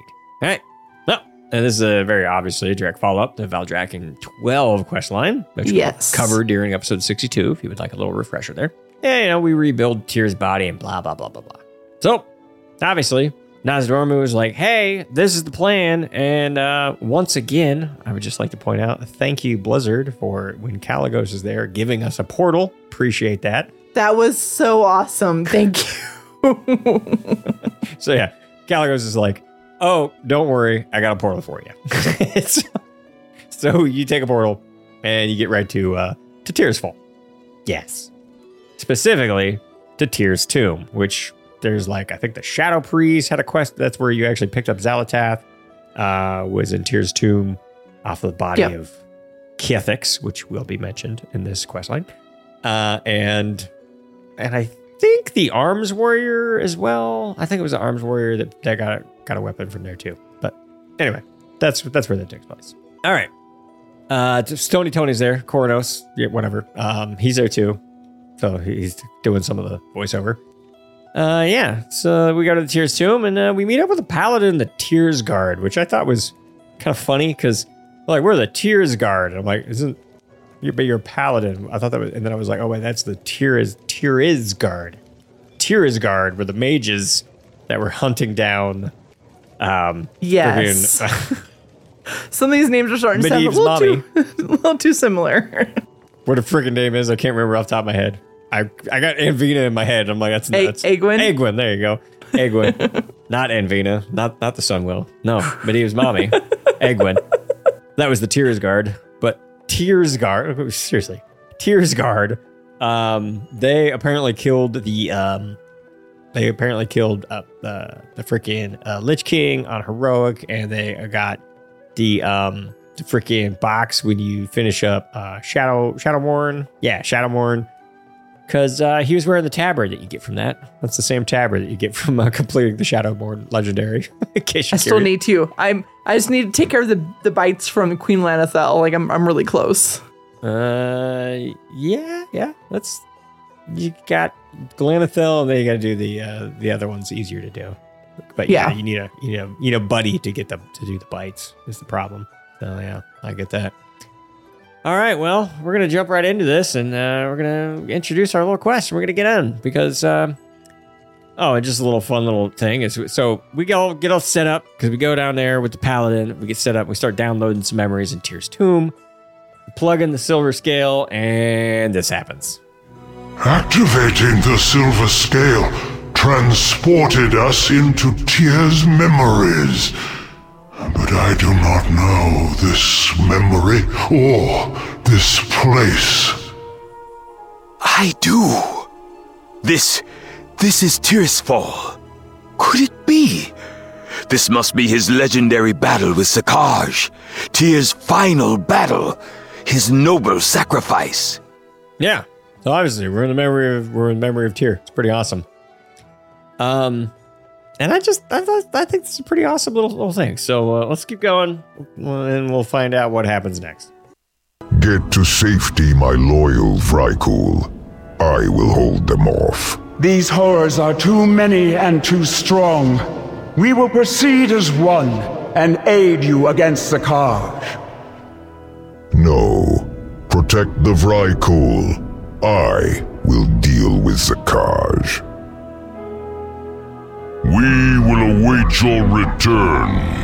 All right. No, and this is a very obviously direct follow up to Valdrakken 12 quest line, which Yes. we covered during episode 62, if you would like a little refresher there. Yeah, you know, we rebuild Tyr's body and blah, blah, blah, blah, blah. So, obviously, Nozdormu was like, hey, this is the plan. And uh, once again, I would just like to point out thank you, Blizzard, for when Kalecgos is there giving us a portal. Appreciate that. That was so awesome. Thank you. So, yeah, Kalecgos is like, oh, don't worry, I got a portal for you. so, you take a portal and you get right to uh, to Tyr's Fall. Yes. Specifically to Tyr's Tomb, which there's like, I think the Shadow Priest had a quest. That's where you actually picked up Xal'atath, uh, was in Tyr's Tomb off the body Yeah. of Kethix, which will be mentioned in this quest line. Uh, and and I think the Arms Warrior as well. I think it was the Arms Warrior that, that got a, got a weapon from there too. But anyway, that's that's where that takes place. All right. Uh, just Tony Tony's there. Coronos, yeah, whatever. Um, he's there too. So he's doing some of the voiceover. Uh, yeah. So we go to the Tyr's Tomb and uh, we meet up with the Paladin, the Tears Guard, which I thought was kind of funny because like we're the Tears Guard. And I'm like, isn't you're, but you're a Paladin? I thought that was, and then I was like, oh wait, that's the Tears Tears Guard. Tears Guard were the mages that were hunting down. Um, Yes. Some of these names are starting to sound a little, too, a little too similar. what a freaking name is. I can't remember off the top of my head. I I got Anveena in my head. I'm like, that's A- that's Aegwynn? Aegwynn, there you go. Aegwynn. not Anveena. Not not the Sunwell. No, but he was mommy. Aegwynn. That was the Tears Guard. But Tears Guard, seriously, Tears Guard. Um, they apparently killed the um, they apparently killed uh, the the freaking uh, Lich King on heroic, and they got the um the freaking box when you finish up uh Shadow Shadowmourne. Yeah, Shadowmourne. Cause uh, he was wearing the tabard that you get from that. That's the same tabard that you get from uh, completing the Shadowmourne legendary. In case I still need to. I'm. I just need to take care of the the bites from Queen Lana'thel. Like I'm. I'm really close. Uh, yeah, yeah. That's you got Glanethel, and then you got to do the uh, the other ones easier to do. But yeah, Yeah. you need a you know you need a buddy to get them to do the bites. Is the problem? So yeah, I get that. All right, well, we're gonna jump right into this, and uh, we're gonna introduce our little quest. and We're gonna get in because. Uh, Oh, just a little fun little thing is so we get all get all set up because we go down there with the paladin. We get set up. We start downloading some memories in Tyr's tomb. Plug in the silver scale, and this happens. Activating the silver scale transported us into Tyr's memories. But I do not know this memory or this place. I do. This. This is Tyr's Fall. Could it be? This must be his legendary battle with Zakaj. Tyr's final battle. His noble sacrifice. Yeah. So obviously we're in the memory of we're in memory of Tyr. It's pretty awesome. Um, and I just I thought I think this is a pretty awesome little little thing. So uh, let's keep going, and we'll find out what happens next. Get to safety, my loyal Vrykul. I will hold them off. These horrors are too many and too strong. We will proceed as one and aid you against Zakaj. No. Protect the Vrykul. I will deal with Zakaj. We will await your return.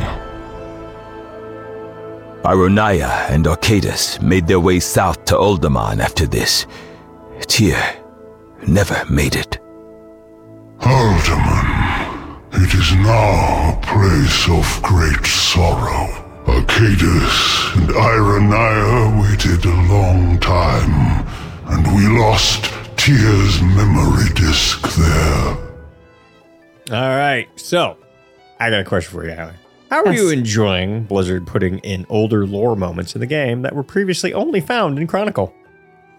Ironaya and Archaedas made their way south to Uldaman after this. Tyr never made it. Uldaman, it is now a place of great sorrow. Archaedas and Ironaya waited a long time, and we lost Tyr's memory disk there. All right. So, I got a question for you, Ali. How are Yes. you enjoying Blizzard putting in older lore moments in the game that were previously only found in Chronicle?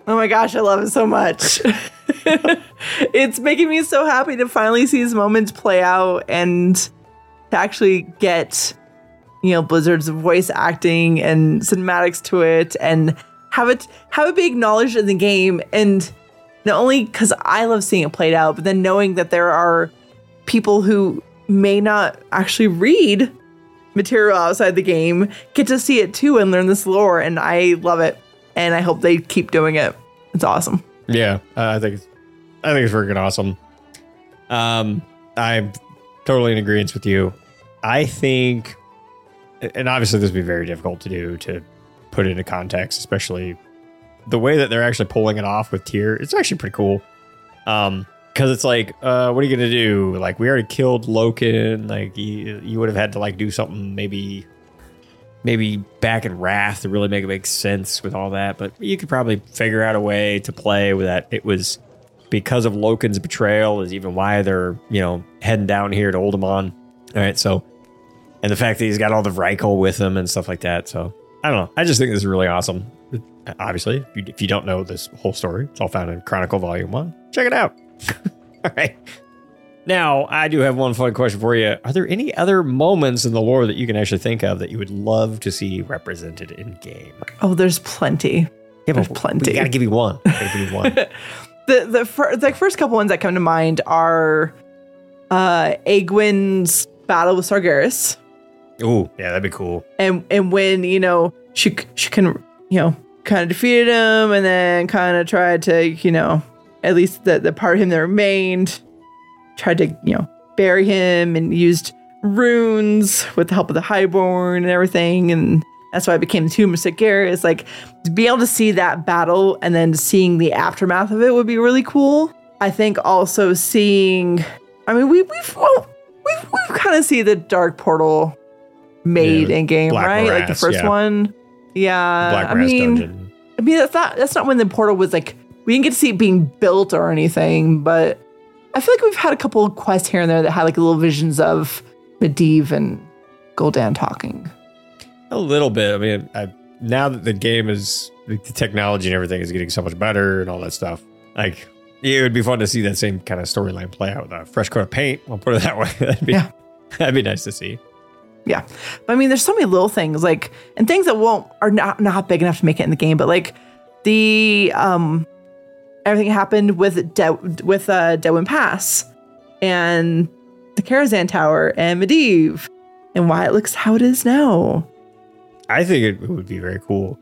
Oh my gosh, I love it so much. it's making me so happy to finally see these moments play out and to actually get, you know, Blizzard's voice acting and cinematics to it and have it have it be acknowledged in the game and not only because I love seeing it played out, but then knowing that there are people who may not actually read material outside the game get to see it too and learn this lore and I love it and I hope they keep doing it. It's awesome. Yeah, uh, I think it's, I think it's freaking awesome. Um, I'm totally in agreement with you. I think, and obviously this would be very difficult to do to put into context, especially the way that they're actually pulling it off with Tyr. It's actually pretty cool. Um, because it's like, uh, what are you gonna do? Like, we already killed Loken. Like, you you would have had to like do something maybe maybe back in Wrath to really make it make sense with all that. But you could probably figure out a way to play with that. It was because of Loken's betrayal is even why they're, you know, heading down here to Uldaman. All right. So, and the fact that he's got all the Vrykul with him and stuff like that. So, I don't know. I just think this is really awesome. Obviously, if you, if you don't know this whole story, it's all found in Chronicle Volume 1. Check it out. all right. Now, I do have one fun question for you. Are there any other moments in the lore that you can actually think of that you would love to see represented in game? Oh, there's plenty. Yeah, there's plenty. We gotta give you one. Gotta give you one. the the, fir- the first couple ones that come to mind are uh battle with Sargeras. Ooh, yeah, that'd be cool. and and when you know she she can you know kind of defeated him and then kind of tried to you know at least the the part of him that remained tried to you know bury him and used runes with the help of the highborn and everything and that's why it became the tomb of. It's like to be able to see that battle and then seeing the aftermath of it would be really cool. I think also seeing, I mean, we, we've well, we've we've kind of see the dark portal made Yeah, in game, Black right? like the first yeah. one. Yeah, Black I mean, Dungeon. I mean that's not that's not when the portal was like we didn't get to see it being built or anything, but I feel like we've had a couple of quests here and there that had like little visions of Medivh and Gul'dan talking. A little bit. I mean, I, now that the game is, the technology and everything is getting so much better and all that stuff, like, it would be fun to see that same kind of storyline play out with a fresh coat of paint. I'll put it that way. that'd be, Yeah. that'd be nice to see. Yeah. But I mean, there's so many little things like, and things that won't, are not, not big enough to make it in the game, but like the, um, everything happened with, De- with, uh, Deadwind Pass and the Karazhan Tower and Medivh and why it looks how it is now. I think it would be very cool.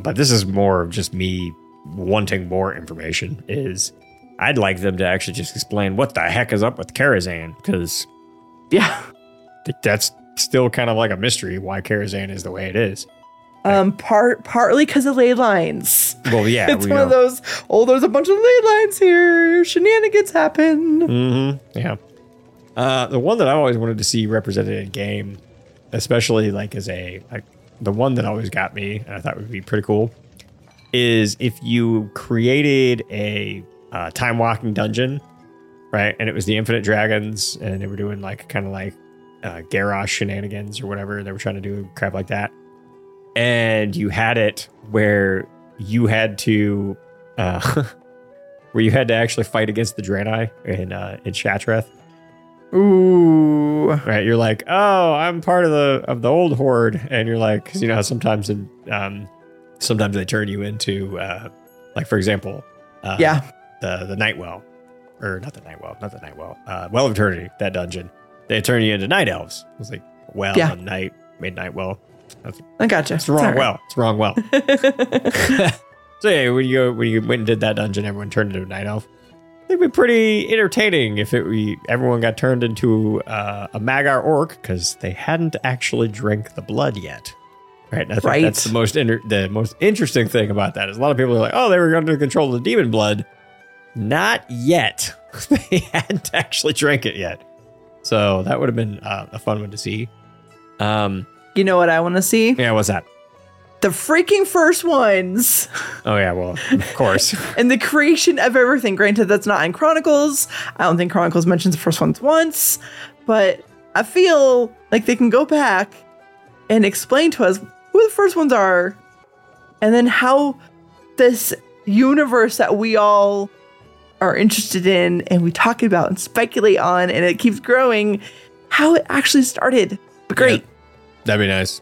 But this is more of just me wanting more information. Is I'd like them to actually just explain what the heck is up with Karazhan because yeah, that's still kind of like a mystery why Karazhan is the way it is. Um, part, partly because of ley lines. Well, yeah, it's one of those, oh, there's a bunch of ley lines here. Shenanigans happen. Mm-hmm. Yeah. Uh, the one that I always wanted to see represented in game, especially like as a like the one that always got me, and I thought would be pretty cool, is if you created a uh, time walking dungeon, right? And it was the Infinite Dragons, and they were doing like kind of like uh, Garrosh shenanigans or whatever they were trying to do, crap like that. And you had it where you had to, uh, where you had to actually fight against the Draenei in uh, in Shattrath. Ooh. Right, you're like, oh, I'm part of the of the old horde, and you're like, 'cause you know, how sometimes in, um, sometimes they turn you into, uh, like for example, uh, Yeah. the the Nightwell, or not the Nightwell, not the Nightwell, uh, Well of Eternity, that dungeon, they turn you into night elves. It's like, well, Yeah. night made Nightwell. That's I gotcha. it's the wrong right. well. It's the wrong well. so yeah, when you go, when you went and did that dungeon, everyone turned into a night elf. it'd be pretty entertaining if it we everyone got turned into uh, a Mag'har orc because they hadn't actually drank the blood yet. Right. I think Right. that's the most inter- the most interesting thing about that is a lot of people are like, oh, they were under control of the demon blood. Not yet. they hadn't actually drank it yet. So that would have been uh, a fun one to see. Um, You know what I want to see? yeah, what's that? The freaking first ones Oh yeah, well, of course. and the creation of everything. Granted, that's not in Chronicles. I don't think Chronicles mentions the first ones once, but I feel like they can go back and explain to us who the first ones are and then how this universe that we all are interested in and we talk about and speculate on and it keeps growing, how it actually started. Great. That'd be nice.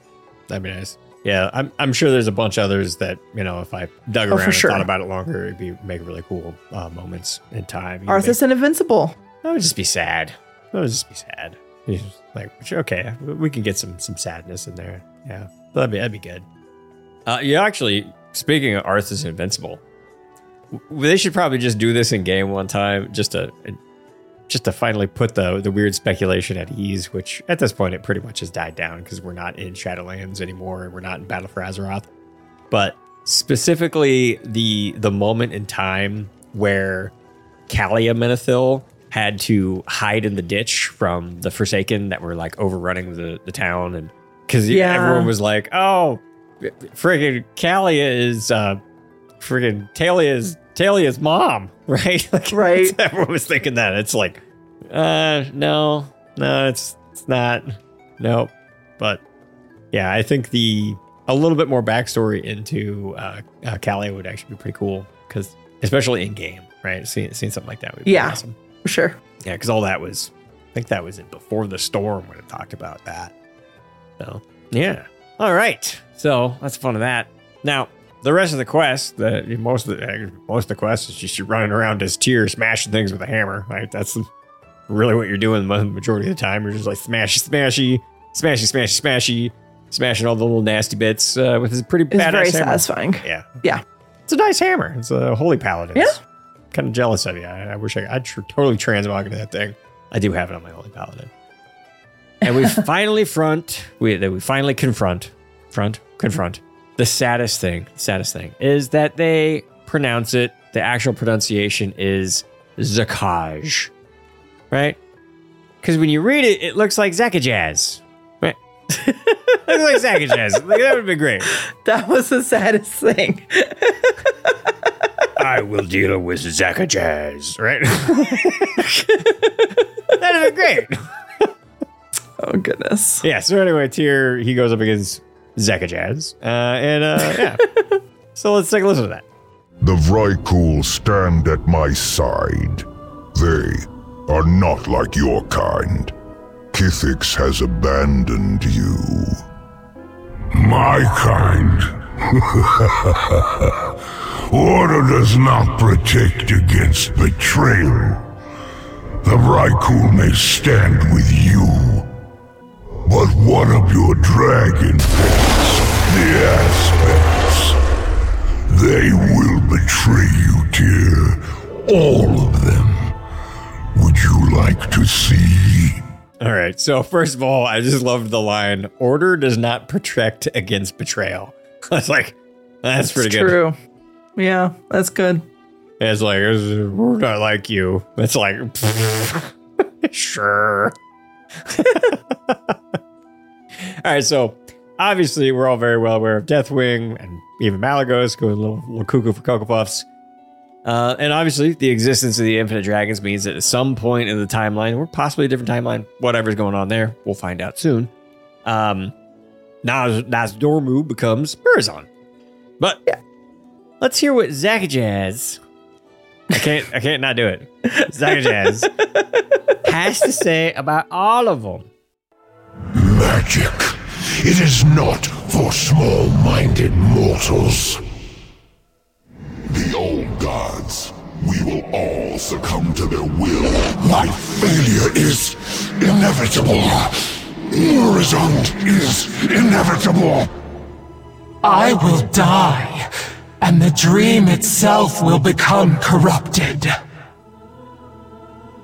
That'd be nice. Yeah, I'm, I'm sure there's a bunch of others that, you know, if I dug Oh, around for and sure. thought about it longer, it'd be make really cool uh, moments in time. You Arthas and Invincible. that would just be sad. That would just be sad. It's just like, okay, we can get some some sadness in there. Yeah, that'd be that'd be good. Uh, yeah, actually, speaking of Arthas and Invincible, w- they should probably just do this in game one time, just to just to finally put the the weird speculation at ease. Which at this point it pretty much has died down because we're not in Shadowlands anymore, and we're not in Battle for Azeroth. But specifically, the the moment in time where Calia Menethil had to hide in the ditch from the Forsaken that were like overrunning the, the town. And because Yeah. everyone was like, oh, friggin' Calia is, uh, friggin' Talia's, Talia's mom, right? Like, Right. Everyone was thinking that. It's like, uh, no, no, it's, it's not. Nope. But yeah, I think the, a little bit more backstory into uh, uh Calia would actually be pretty cool because, especially in game, right? Seeing, seeing something like that would be Yeah. awesome. For sure. Yeah, because all that was, I think that was in Before the Storm when it talked about that. So, yeah. All right. So that's fun of that. Now, the rest of the quest, the most of the most of the quest is just you running around as Tyr, smashing things with a hammer. Right? That's really what you're doing the majority of the time. You're just like smashy, smashy, smashy, smashy, smashy, smashing all the little nasty bits uh, with this pretty It's badass very hammer. satisfying. Yeah. Yeah. It's a nice hammer. It's a holy paladin. Yeah. Kind of jealous of you. I, I wish I I'd tr- totally transmog into that thing. I do have it on my holy paladin. And we finally front, we, that we finally confront, front, confront. The saddest thing, saddest thing is that they pronounce it, the actual pronunciation is Zakaj. Right? Because when you read it, it looks like Zakajaz. Right? it looks like Zakajaz. Like, that would be great. That was the saddest thing. I will deal with Zakajaz, right? That'd be great. Oh goodness. Yeah. So anyway, Tyr he goes up against Zakajaz, uh, and uh, yeah. so let's take a listen to that. The Vrykul stand at my side. They are not like your kind. Kithix has abandoned you. My kind? Order does not protect against betrayal. The Vrykul may stand with you, but one of your dragon pets, the aspects, they will betray you, dear. All of them. Would you like to see? All right. So first of all, I just loved the line: "Order does not protect against betrayal." I was like, "That's pretty good." True. Yeah, that's good. It's like it's- we're not like you. It's like sure. all right, so obviously we're all very well aware of Deathwing and even Malygos going a little, little cuckoo for Cocoa Puffs. Uh, and obviously, the existence of the Infinite Dragons means that at some point in the timeline, or possibly a different timeline, whatever's going on there, we'll find out soon. Um, Naz, Dormu becomes Murozond. But yeah, let's hear what Zakajaz. I can't. I can't not do it. Zakajaz has to say about all of them. Magic. It is not for small minded mortals. The old gods. We will all succumb to their will. My failure is inevitable. Horizont is inevitable. I will die, and the dream itself will become corrupted.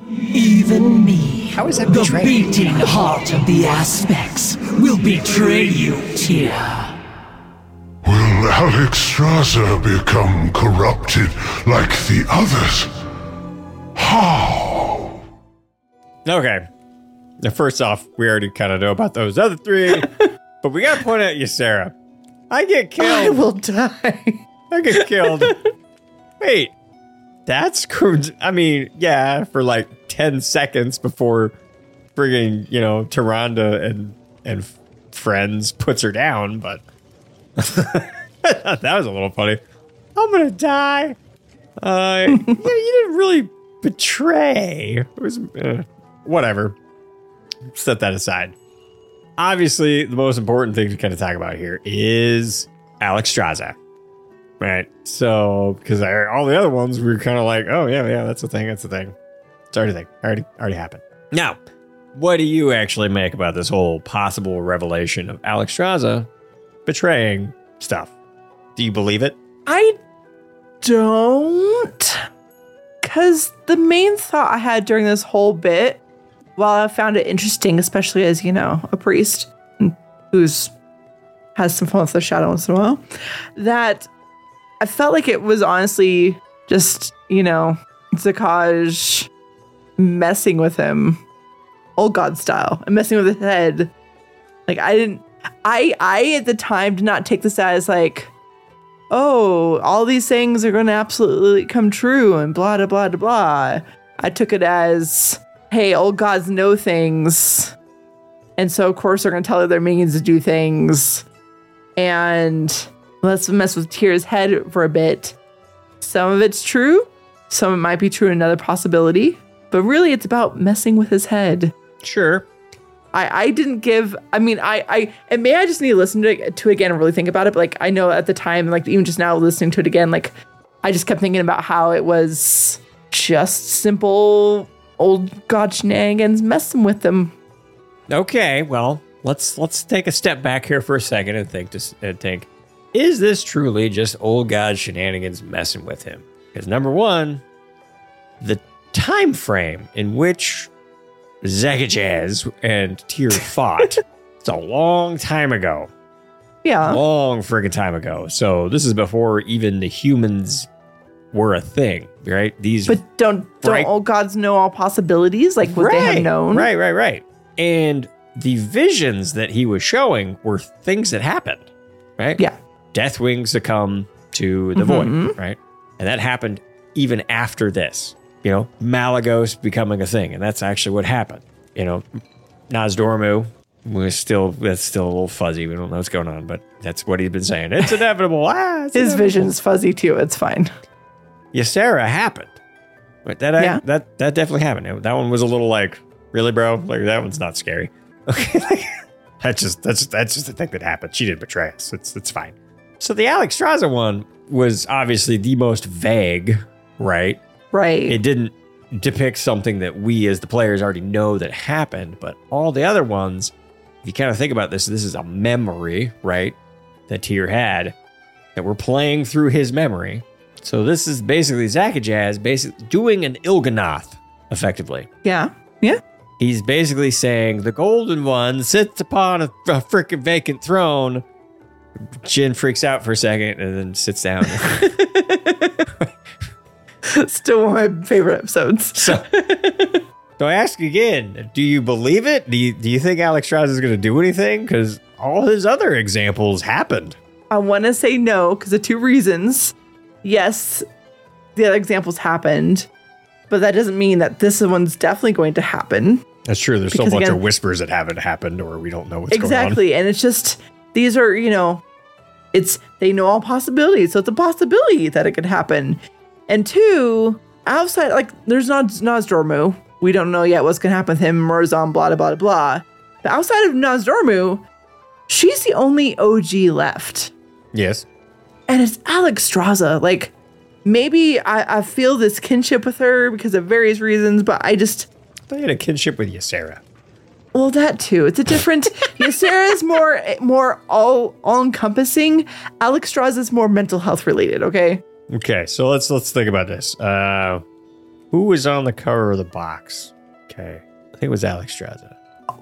Even me, How is that the betrayal? beating heart of the aspects, will betray you, Tyr. Will Alex Alexstrasza become corrupted like the others? How? Okay. Now, first off, we already kind of know about those other three, but we gotta point out you, Sarah. I get killed. I will die. I get killed. Wait, that's I mean, yeah, for like ten seconds before frigging, you know, Tyrande and and friends puts her down, but that was a little funny. I'm gonna die. Uh, you didn't really betray. It was uh, whatever. Set that aside. Obviously, the most important thing to kind of talk about here is Alexstrasza. Right. So, because all the other ones, we were kind of like, oh, yeah, yeah, that's a thing. That's a thing. It's already a thing. Already, already happened. Now, what do you actually make about this whole possible revelation of Alexstrasza betraying stuff? Do you believe it? I don't. Because the main thought I had during this whole bit, while I found it interesting, especially as, you know, a priest who's has some fun with the shadow once in a while, that I felt like it was honestly just, you know, Zakaj messing with him, old god style, and messing with his head. Like I didn't I I at the time did not take this as like, oh, all these things are gonna absolutely come true and blah blah blah blah. I took it as, hey, old gods know things. And so of course they're gonna tell their minions to do things. And let's mess with Tyr's head for a bit. Some of it's true, some of it might be true, in another possibility. But really it's about messing with his head. Sure. I, I didn't give I mean I I and may I just need to listen to it to it again and really think about it. But like I know at the time, like even just now listening to it again, like I just kept thinking about how it was just simple old god shenanigans messing with them. Okay, well, let's let's take a step back here for a second and think just and think, is this truly just old god shenanigans messing with him? Because number one, the time frame in which Zakajaz and Tyr fought, it's a long time ago. Yeah. Long friggin' time ago. So this is before even the humans were a thing, right? These But don't don't Right. old gods know all possibilities like what they have known? Right, right, right. And the visions that he was showing were things that happened, right? Yeah. Deathwing succumb to the Mhm. void, right? And that happened even after this, you know, Malygos becoming a thing. And that's actually what happened. You know, Nozdormu was still, that's still a little fuzzy. We don't know what's going on, but that's what he's been saying. It's inevitable. ah, it's His inevitable. vision's fuzzy too. It's fine. Ysera happened. But that I, that that definitely happened. That one was a little like, really, bro? Like that one's not scary. Okay, that's just that's that's just the thing that happened. She didn't betray us. It's it's fine. So the Alexstrasza one was obviously the most vague, right? Right. It didn't depict something that we as the players already know that happened, but all the other ones, if you kind of think about this, this is a memory, right? That Tyr had that we're playing through his memory. So this is basically Zakajaz basically doing an Il'gynoth, effectively. Yeah. Yeah. He's basically saying the golden one sits upon a, a freaking vacant throne. Gin freaks out for a second and then sits down. Still one of my favorite episodes. So, so I ask again: Do you believe it? Do you do you think Alexstrasza is going to do anything? Because all his other examples happened. I want to say no because of two reasons. Yes, the other examples happened, but that doesn't mean that this one's definitely going to happen. That's true. There's still a Because bunch again- of whispers that haven't happened, or we don't know what's exactly, going on. exactly. And it's just, these are, you know, it's, they know all possibilities. So it's a possibility that it could happen. And two, outside, like, there's not Nozdormu. We don't know yet what's going to happen with him, Murozond, blah, blah, blah, blah. But outside of Nozdormu, she's the only OG left. Yes. and it's Alexstrasza. Like, maybe I, I feel this kinship with her because of various reasons, but I just, They had a kinship with Ysera. Well, that too. It's a different. Ysera is more, more all, all encompassing. Alexstrasza is more mental health related. Okay. Okay, so let's let's think about this. Uh, who was on the cover of the box? Okay. I think it was Alexstrasza.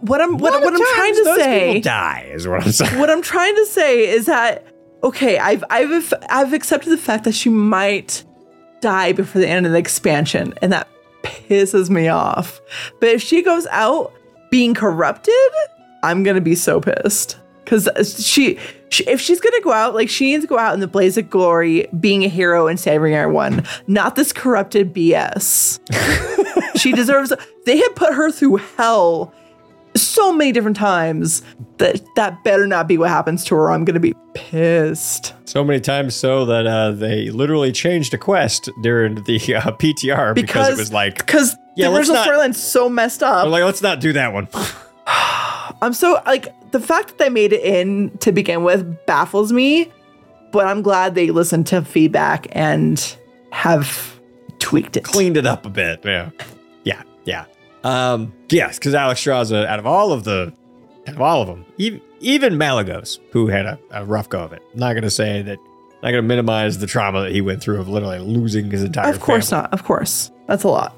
What I'm what, what I'm trying to say people die is what I'm saying. what I'm trying to say is that okay, I've I've I've accepted the fact that she might die before the end of the expansion, and that pisses me off. But if she goes out being corrupted, I'm gonna be so pissed because she, she if she's gonna go out, like she needs to go out in the blaze of glory, being a hero and saving everyone, not this corrupted BS. she deserves. They have put her through hell so many different times that that better not be what happens to her. I'm gonna be pissed. So many times so that uh, they literally changed a quest during the uh, PTR because, it was like, because Yeah, the original storyline's so messed up. like, let's not do that one. I'm so like the fact that they made it in to begin with baffles me, but I'm glad they listened to feedback and have tweaked it. Cleaned it up a bit. Yeah. Yeah. Yeah. Um, yes, because Alexstrasza, out of all of the, out of all of them, even, even Malygos, who had a, a rough go of it, I'm not going to say that, not going to minimize the trauma that he went through of literally losing his entire Of course family. not. Of course. That's a lot.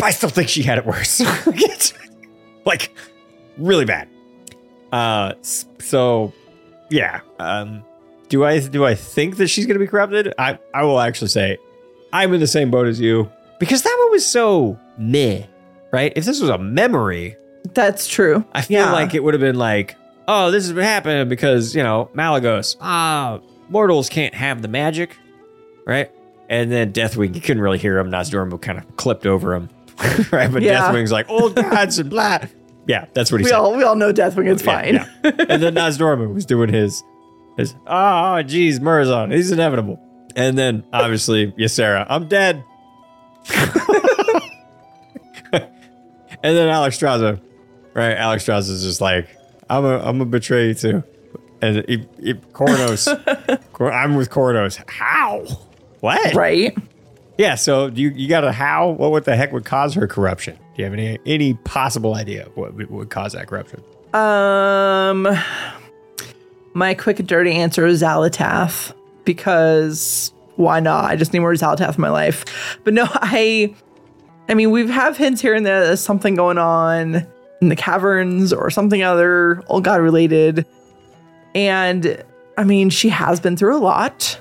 But I still think she had it worse. Like, really bad. Uh, so, yeah. Um, do I do I think that she's gonna be corrupted? I I will actually say, I'm in the same boat as you because that one was so meh, right? If this was a memory, That's true. I feel Yeah. like it would have been like, oh, this is what happened because you know Malygos, ah, mortals can't have the magic, right? And then Deathwing, you couldn't really hear him. Nozdormu kind of clipped over him, right? But Yeah. Deathwing's like, old gods and blah. Yeah, that's what he We said. all we all know Deathwing. It's Yeah, fine. yeah. and then Nozdormu was doing his, his, oh, geez, Murozond, he's inevitable. And then obviously Ysera, I'm dead. and then Alexstrasza, right? Alexstrasza is just like, I'm a, I'm a betray you too. And Kornos, Kor- I'm with Kornos. How? What? Right. Yeah. So you you got a how? What what the heck would cause her corruption? Do you have any any possible idea what would- would cause that corruption? Um, my quick and dirty answer is Xal'atath because why not? I just need more Xal'atath in my life. But no, I, I mean, we have hints here and there. that something going on in the caverns or something other old god related, and I mean, she has been through a lot.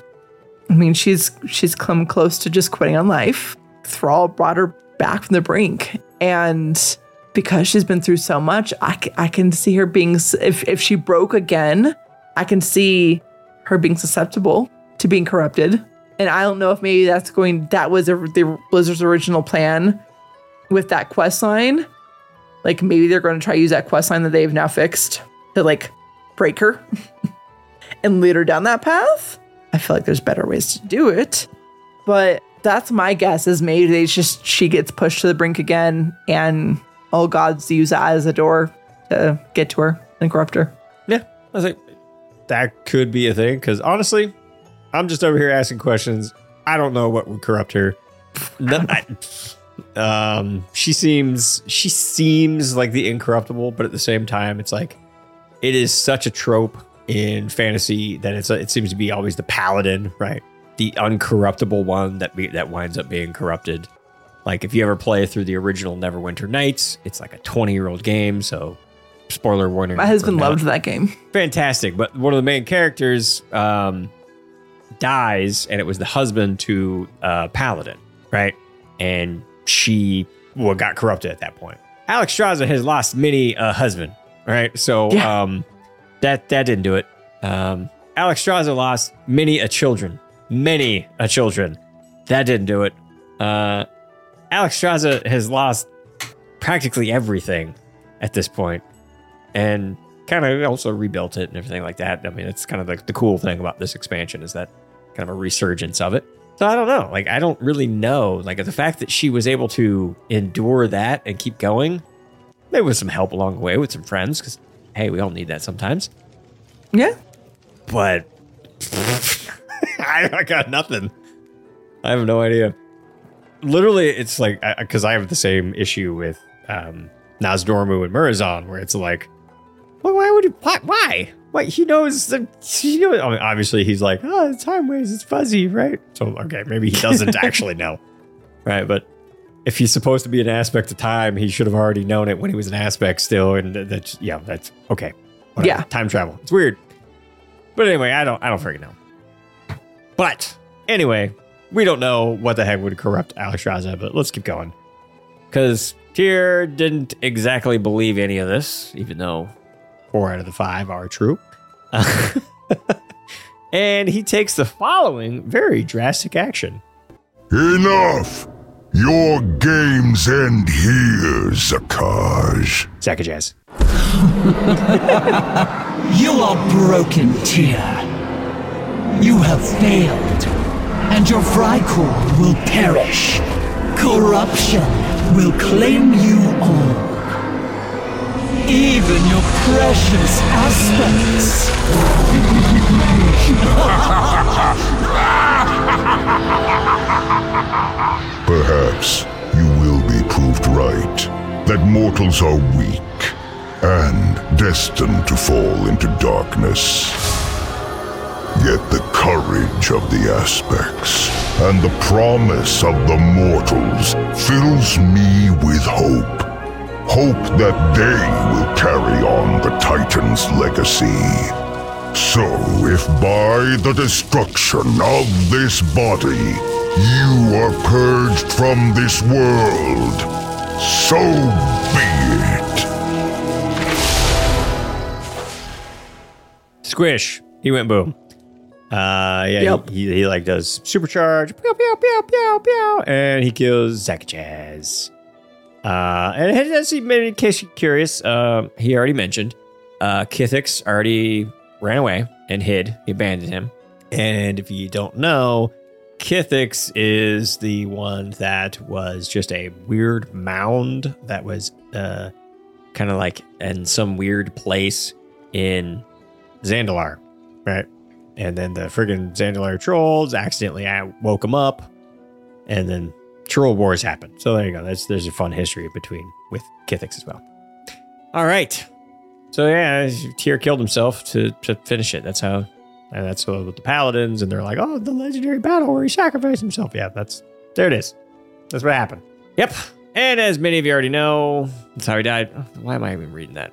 I mean, she's she's come close to just quitting on life. Thrall brought her back from the brink, and because she's been through so much, I, c- I can see her being if if she broke again, I can see her being susceptible to being corrupted. And I don't know if maybe that's going that was a, the Blizzard's original plan with that quest line. Like maybe they're going to try to use that quest line that they've now fixed to like break her and lead her down that path. I feel like there's better ways to do it. But that's my guess is maybe they just she gets pushed to the brink again and all gods use that as a door to get to her and corrupt her. Yeah, I like, that could be a thing. Because honestly, I'm just over here asking questions. I don't know what would corrupt her. No, I- um, she seems she seems like the incorruptible, but at the same time, it's like it is such a trope in fantasy that it's it seems to be always the paladin, right? The uncorruptible one that be, that winds up being corrupted. Like if you ever play through the original Neverwinter Nights, it's like a 20 year old game, so spoiler warning. My husband loved that game. fantastic. But one of the main characters um, dies, and it was the husband to uh, Paladin, right? And she well got corrupted at that point. Alexstrasza has lost many a husband, right? So Yeah. um, that that didn't do it. Um, Alexstrasza lost many a children, many a children. That didn't do it. Uh, Alexstrasza has lost practically everything at this point and kind of also rebuilt it and everything like that. I mean, it's kind of the, the cool thing about this expansion is that kind of a resurgence of it. So I don't know. Like, I don't really know. Like, the fact that she was able to endure that and keep going, maybe with some help along the way with some friends, because hey, we all need that sometimes. Yeah. But I, got nothing. I have no idea. Literally, it's like because I, have the same issue with um, Nozdormu and Murozond, where it's like, well, why would he? Why? Why? Why? He knows that. He knows, I mean, obviously, he's like, oh, the time waves, it's fuzzy, right? So okay, maybe he doesn't actually know, right? But if he's supposed to be an aspect of time, he should have already known it when he was an aspect still. And th- that's yeah, that's okay. Whatever. Yeah. time travel. It's weird. But anyway, I don't I don't freaking know. But anyway, we don't know what the heck would corrupt Alexstrasza, but let's keep going. Because Tyr didn't exactly believe any of this, even though four out of the five are true. and he takes the following very drastic action. Enough! Your games end here, Zakaj. Zakajaz. You are broken, Tyr. You have failed, and your Vrykul will perish. Corruption will claim you all. Even your precious aspects. Perhaps you will be proved right that mortals are weak and destined to fall into darkness. Yet the courage of the aspects and the promise of the mortals fills me with hope. Hope that they will carry on the Titan's legacy. So, if by the destruction of this body you are purged from this world, so be it. Squish. He went boom. Uh, yeah, Yep. he, he, like does supercharge, pew, pew, pew, pew, pew, and he kills Zakajaz. Uh, and as he made in case you're curious, uh, he already mentioned, uh, Kith'ix already ran away and hid. He abandoned him. And if you don't know, Kith'ix is the one that was just a weird mound that was uh, kind of like in some weird place in Zandalar, right? And then the friggin' Zandalar trolls accidentally woke him up, and then troll wars happened. So there you go. That's there's a fun history between with Kith'ix as well. All right. So yeah, Tyr killed himself to to finish it. That's how, and that's what with the paladins, and they're like, oh, the legendary battle where he sacrificed himself. Yeah, that's there it is. That's what happened. Yep. And as many of you already know, that's how he died. Why am I even reading that?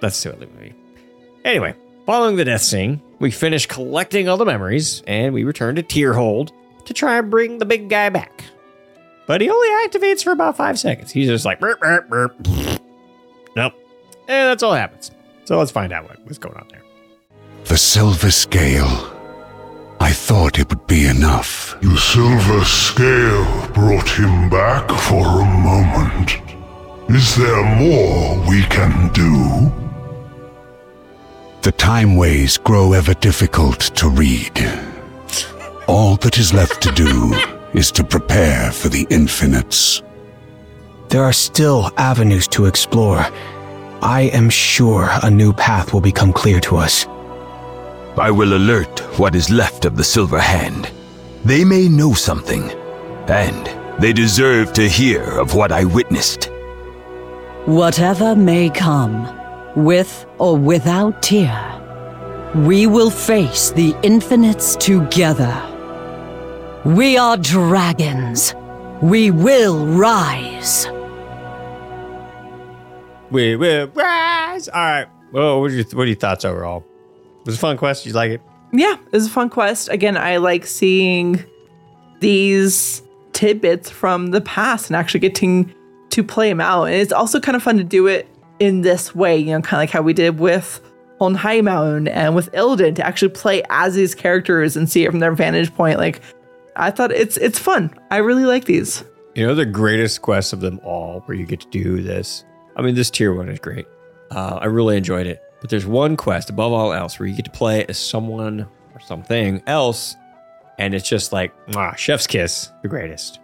That's a silly movie. Anyway, following the death scene, we finish collecting all the memories, and we return to Tyrhold to try and bring the big guy back. But he only activates for about five seconds. He's just like, burp, burp, burp. nope. And that's all that happens. So let's find out what, what's going on there. The silver scale. I thought it would be enough. The silver scale brought him back for a moment. Is there more we can do? The timeways grow ever difficult to read. All that is left to do is to prepare for the infinites. There are still avenues to explore. I am sure a new path will become clear to us. I will alert what is left of the Silver Hand. They may know something, and they deserve to hear of what I witnessed. Whatever may come, with or without Tyr, we will face the infinites together. We are dragons. We will rise. We will rise. All right. Well, what are your, what are your thoughts overall? It was a fun quest. You like it? Yeah, it was a fun quest. Again, I like seeing these tidbits from the past and actually getting to play them out. And it's also kind of fun to do it in this way, you know, kind of like how we did with Holmheimauern and with Illidan to actually play as these characters and see it from their vantage point. Like, I thought it's it's fun. I really like these. You know, the greatest quest of them all, where you get to do this. I mean, this Tyr one is great. Uh, I really enjoyed it. But there's one quest above all else where you get to play as someone or something else, and it's just like, ah, chef's kiss, the greatest.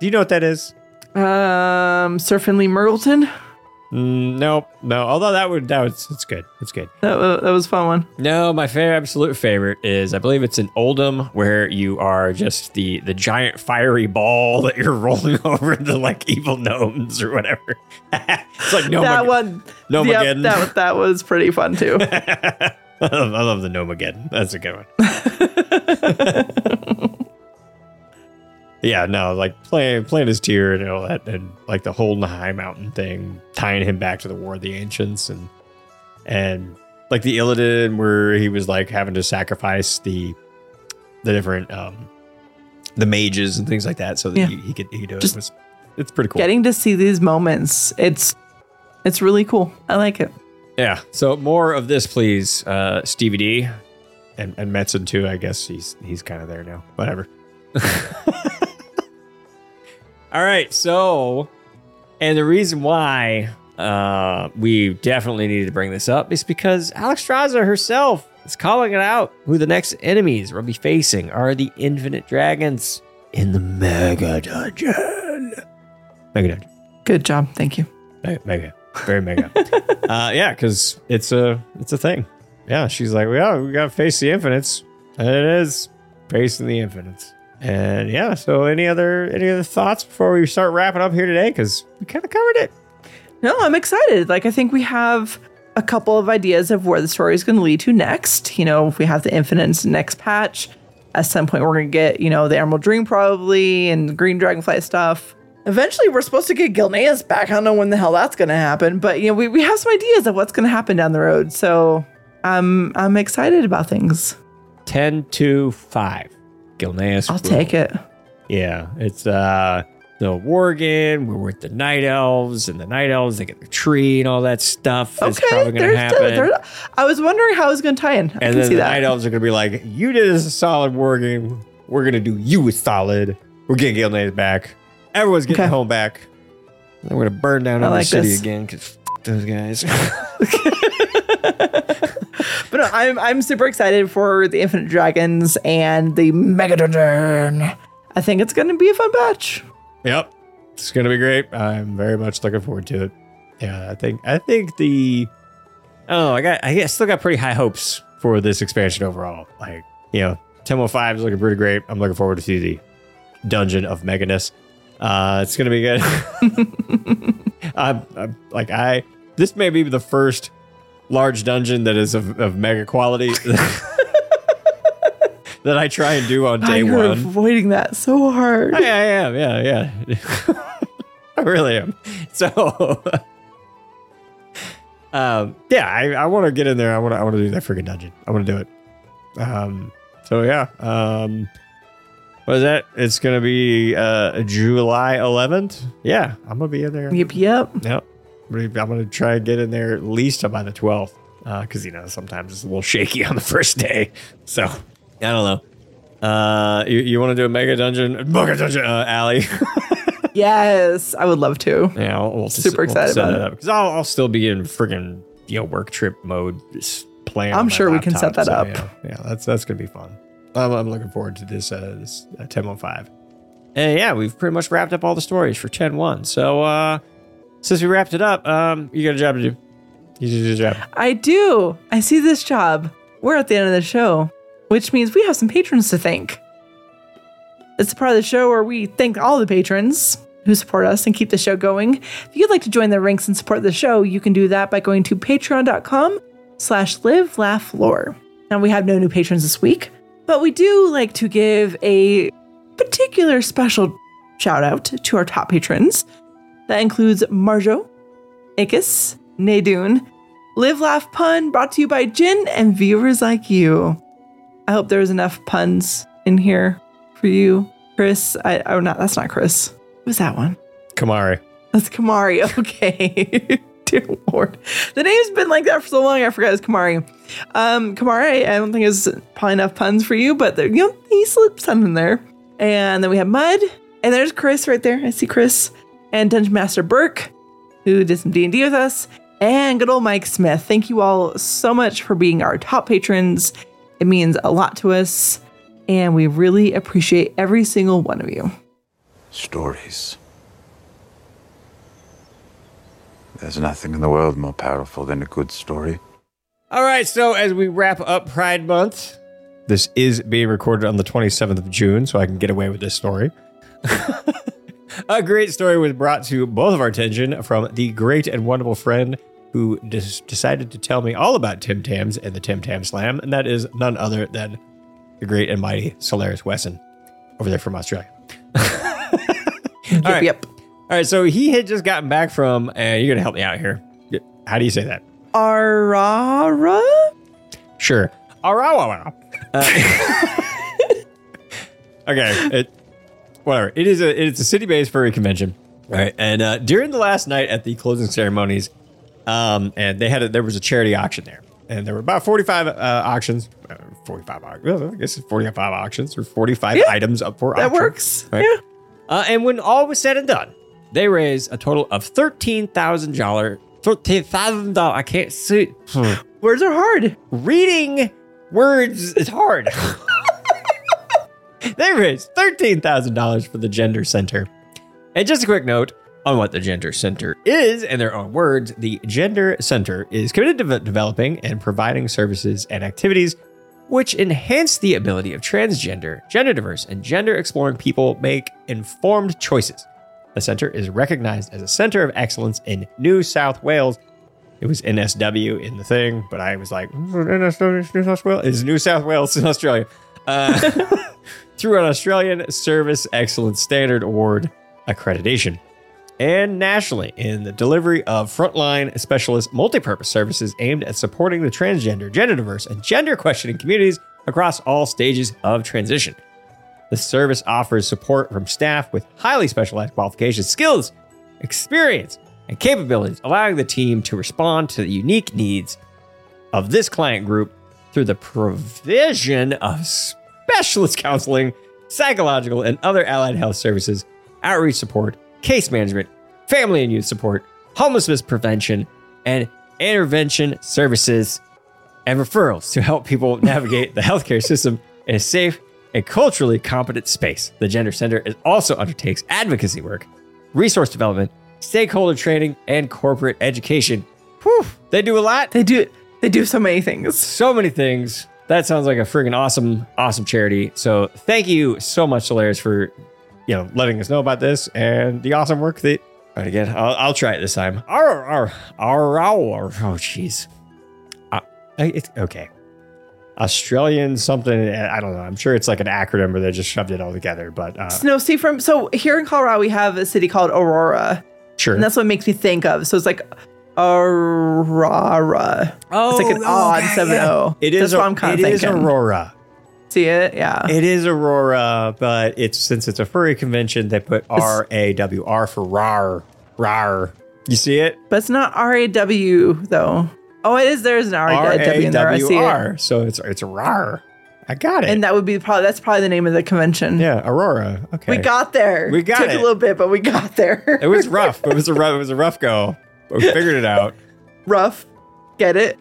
Do you know what that is? Um, Sir Finley Myrtleton. Mm, no, no. Although that would that was it's good. It's good. That, wa- that was a fun one. No, my favorite, absolute favorite is I believe it's in Uldum where you are just the the giant fiery ball that you're rolling over the like evil gnomes or whatever. it's like no that one. No Yep, that that was pretty fun too. I love, I love the Nomageddon. That's a good one. Yeah, no, like playing playing his Tyr and all that, and like the whole Nahai Mountain thing, tying him back to the War of the Ancients, and and like the Illidan, where he was like having to sacrifice the the different um the mages and things like that, so that Yeah. he, he could he could do Just it. Was, it's pretty cool. Getting to see these moments, it's it's really cool. I like it. Yeah. So more of this, please, uh, Stevie D, and and Metzen too. I guess he's he's kind of there now. Whatever. All right. So, and the reason why uh, we definitely needed to bring this up is because Alexstrasza herself is calling it out. Who the next enemies we'll be facing are the Infinite Dragons in the Mega Dungeon. Mega Dungeon. Good job. Thank you. Mega, mega. very mega. uh, yeah, because it's a it's a thing. Yeah, she's like, well, we gotta face the infinites, and it is facing the infinites. And yeah, so any other any other thoughts before we start wrapping up here today? Because we kind of covered it. No, I'm excited. Like I think we have a couple of ideas of where the story is going to lead to next. You know, if we have the Infinites next patch, at some point we're going to get you know the Emerald Dream probably and the Green Dragonflight stuff. Eventually, we're supposed to get Gilneas back. I don't know when the hell that's going to happen, but you know, we, we have some ideas of what's going to happen down the road. So I'm I'm excited about things. Ten to five. Gilneas. I'll take it. Yeah, it's uh the Worgen. We're with the Night Elves, and the Night Elves they get the tree and all that stuff. That's probably gonna there's- happen. I was wondering how it was going to tie in. I and can then see the that. Night Elves are gonna be like, "You did us a solid Worgen. We're gonna do you a solid. We're getting Gilneas back. Everyone's getting Okay. home back. And we're gonna burn down I like city this. again because those guys." But no, I'm I'm super excited for the Infinite Dragons and the Mega Dungeon. I think it's going to be a fun batch. Yep. It's gonna be great. I'm very much looking forward to it. Yeah, I think I think the oh I got I guess still got pretty high hopes for this expansion overall. Like, you know, 10.5 is looking pretty great. I'm looking forward to see the Dungeon of Meganess. Uh it's gonna be good. I'm, I'm like I this may be the first large dungeon that is of, of mega quality that I try and do on day You're one. avoiding that so hard. I, I am, yeah, yeah. I really am. So, um, yeah, I, I want to get in there. I want to, I want to do that freaking dungeon. I want to do it. Um, so yeah. Um, what is that? It's gonna be uh July 11th. Yeah, I'm gonna be in there. Yep, yep. Yep. I'm I'm gonna try and get in there at least by the 12th. Uh, cause you know, sometimes it's a little shaky on the first day. So I don't know. Uh, you, you want to do a mega dungeon, mega dungeon, uh, Ali? yes, I would love to. yeah, we'll, we'll Super excited set about it because I'll, I'll still be in friggin' you know work trip mode, just playing. I'm sure we can set that up. Yeah, yeah, that's that's gonna be fun. I'm, I'm looking forward to this uh, this uh, 10.15. And yeah, we've pretty much wrapped up all the stories for 10.1. So uh, since we wrapped it up, um, you got a job to do. You did your job. I do. I see this job. We're at the end of the show, which means we have some patrons to thank. It's the part of the show where we thank all the patrons who support us and keep the show going. If you'd like to join the ranks and support the show, you can do that by going to patreon.com slash live laugh lore. Now we have no new patrons this week, but we do like to give a particular special shout out to our top patrons. That includes Marjo, Ikis, Nadune, Live Laugh Pun, brought to you by Gin and viewers like you. I hope there's enough puns in here for you, Chris. I oh not that's not Chris. Who's that one? Kamari. That's Kamari. Okay. Dear Lord. The name's been like that for so long I forgot it's Kamari. Um Kamari, I don't think is probably enough puns for you, but there, you know, he slipped some in there. And then we have Mud, and there's Chris right there. I see Chris. And Dungeon Master Burke, who did some D&D with us, and good old Mike Smith. Thank you all so much for being our top patrons. It means a lot to us, and we really appreciate every single one of you. Stories. There's nothing in the world more powerful than a good story. All right, so as we wrap up Pride Month, this is being recorded on the 27th of June, so I can get away with this story. a great story was brought to both of our attention from the great and wonderful friend who des- decided to tell me all about Tim Tams and the Tim Tam Slam, and that is none other than the great and mighty Solaris Wesson over there from Australia. All right. Yep. All right. So he had just gotten back from, and you're gonna help me out here. How do you say that? Arara? Sure. Arawa. Uh, okay. It, whatever. It is a it's a city based furry convention. Right. And uh, during the last night at the closing ceremonies, um, and they had a, there was a charity auction there, and there were about forty five uh, auctions. Uh, forty five. I guess it's forty five auctions or forty five items up for That auction. works. Right? Yeah. Uh, and when all was said and done, they raised a total of thirteen thousand dollars. Thirteen thousand dollars. I can't see. Words are hard. Reading words is hard. they raised thirteen thousand dollars for the Gender Center. And just a quick note on what the Gender Center is, in their own words, the Gender Center is committed to developing and providing services and activities which enhance the ability of transgender, gender diverse, and gender exploring people make informed choices. The center is recognized as a center of excellence in New South Wales. It was NSW in the thing, but I was like, NSW, New South Wales is New South Wales in Australia. Uh, through an Australian Service Excellence Standard Award accreditation and nationally in the delivery of frontline specialist multipurpose services aimed at supporting the transgender, gender diverse, and gender questioning communities across all stages of transition. The service offers support from staff with highly specialized qualifications, skills, experience, and capabilities, allowing the team to respond to the unique needs of this client group through the provision of specialist counseling, psychological, and other allied health services, outreach support, case management, family and youth support, homelessness prevention, and intervention services, and referrals to help people navigate the healthcare system in a safe and culturally competent space. The Gender Center is also undertakes advocacy work, resource development, stakeholder training, and corporate education. Whew, they do a lot. They do they do so many things. So many things. That sounds like a friggin' awesome, awesome charity. So thank you so much, Solaris, for you know letting us know about this and the awesome work that. All right, again, I'll, I'll try it this time. Arr, arr, arr, arr, oh, jeez. Uh, it's okay. Australian something. I don't know. I'm sure it's like an acronym, or they just shoved it all together. But uh, No, see from so here in Colorado we have a city called Aurora. Sure. And that's what makes me think of. So it's like Aurora. Oh, it's like an oh, odd okay, seven yeah. O. It is That's what a- I'm kind it of is thinking. Aurora. See it? Yeah. It is Aurora, but it's since it's a furry convention, they put R A W R for rar, rar. You see it? But it's not R A W though. Oh, it is. There's an R R A W A in there. I see it. So it's it's rar. I got it. And that would be probably that's probably the name of the convention. Yeah, Aurora. Okay. We got there. We got Took it. a little bit, but we got there. It was rough. It was a rough. It was a rough go, but we figured it out. Rough. Get it?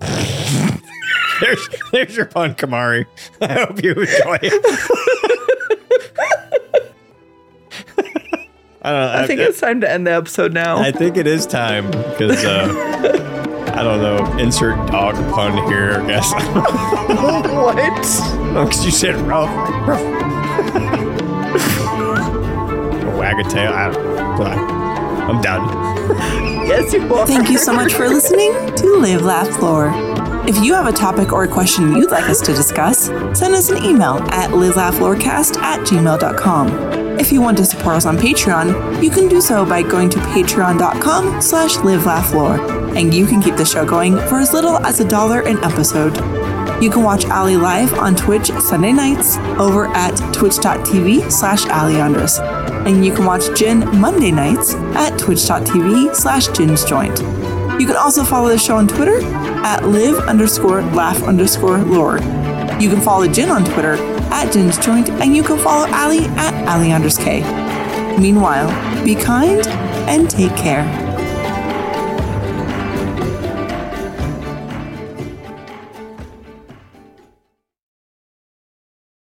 There's there's your pun, Kamari. I hope you enjoy it. I don't know. I think it's time to end the episode now. I think it is time because uh, I don't know. Insert dog pun here, I guess. what? No, because you said rough. rough. Wag a tail. I don't know. I'm done. Yes, you are. Thank you so much for listening to Live Laugh Lore. If you have a topic or a question you'd like us to discuss, send us an email at livelaughlorecast at gmail.com. If you want to support us on Patreon, you can do so by going to patreon.com slash livelaughlore, and you can keep the show going for as little as a dollar an episode. You can watch Ali live on Twitch Sunday nights over at twitch.tv slash aliandras, and you can watch Gin Monday nights at twitch.tv slash ginsjoint. You can also follow the show on Twitter at live underscore laugh underscore lore. You can follow Gin on Twitter at Gin's Joint, and you can follow Ali at Ali. Meanwhile, be kind and take care.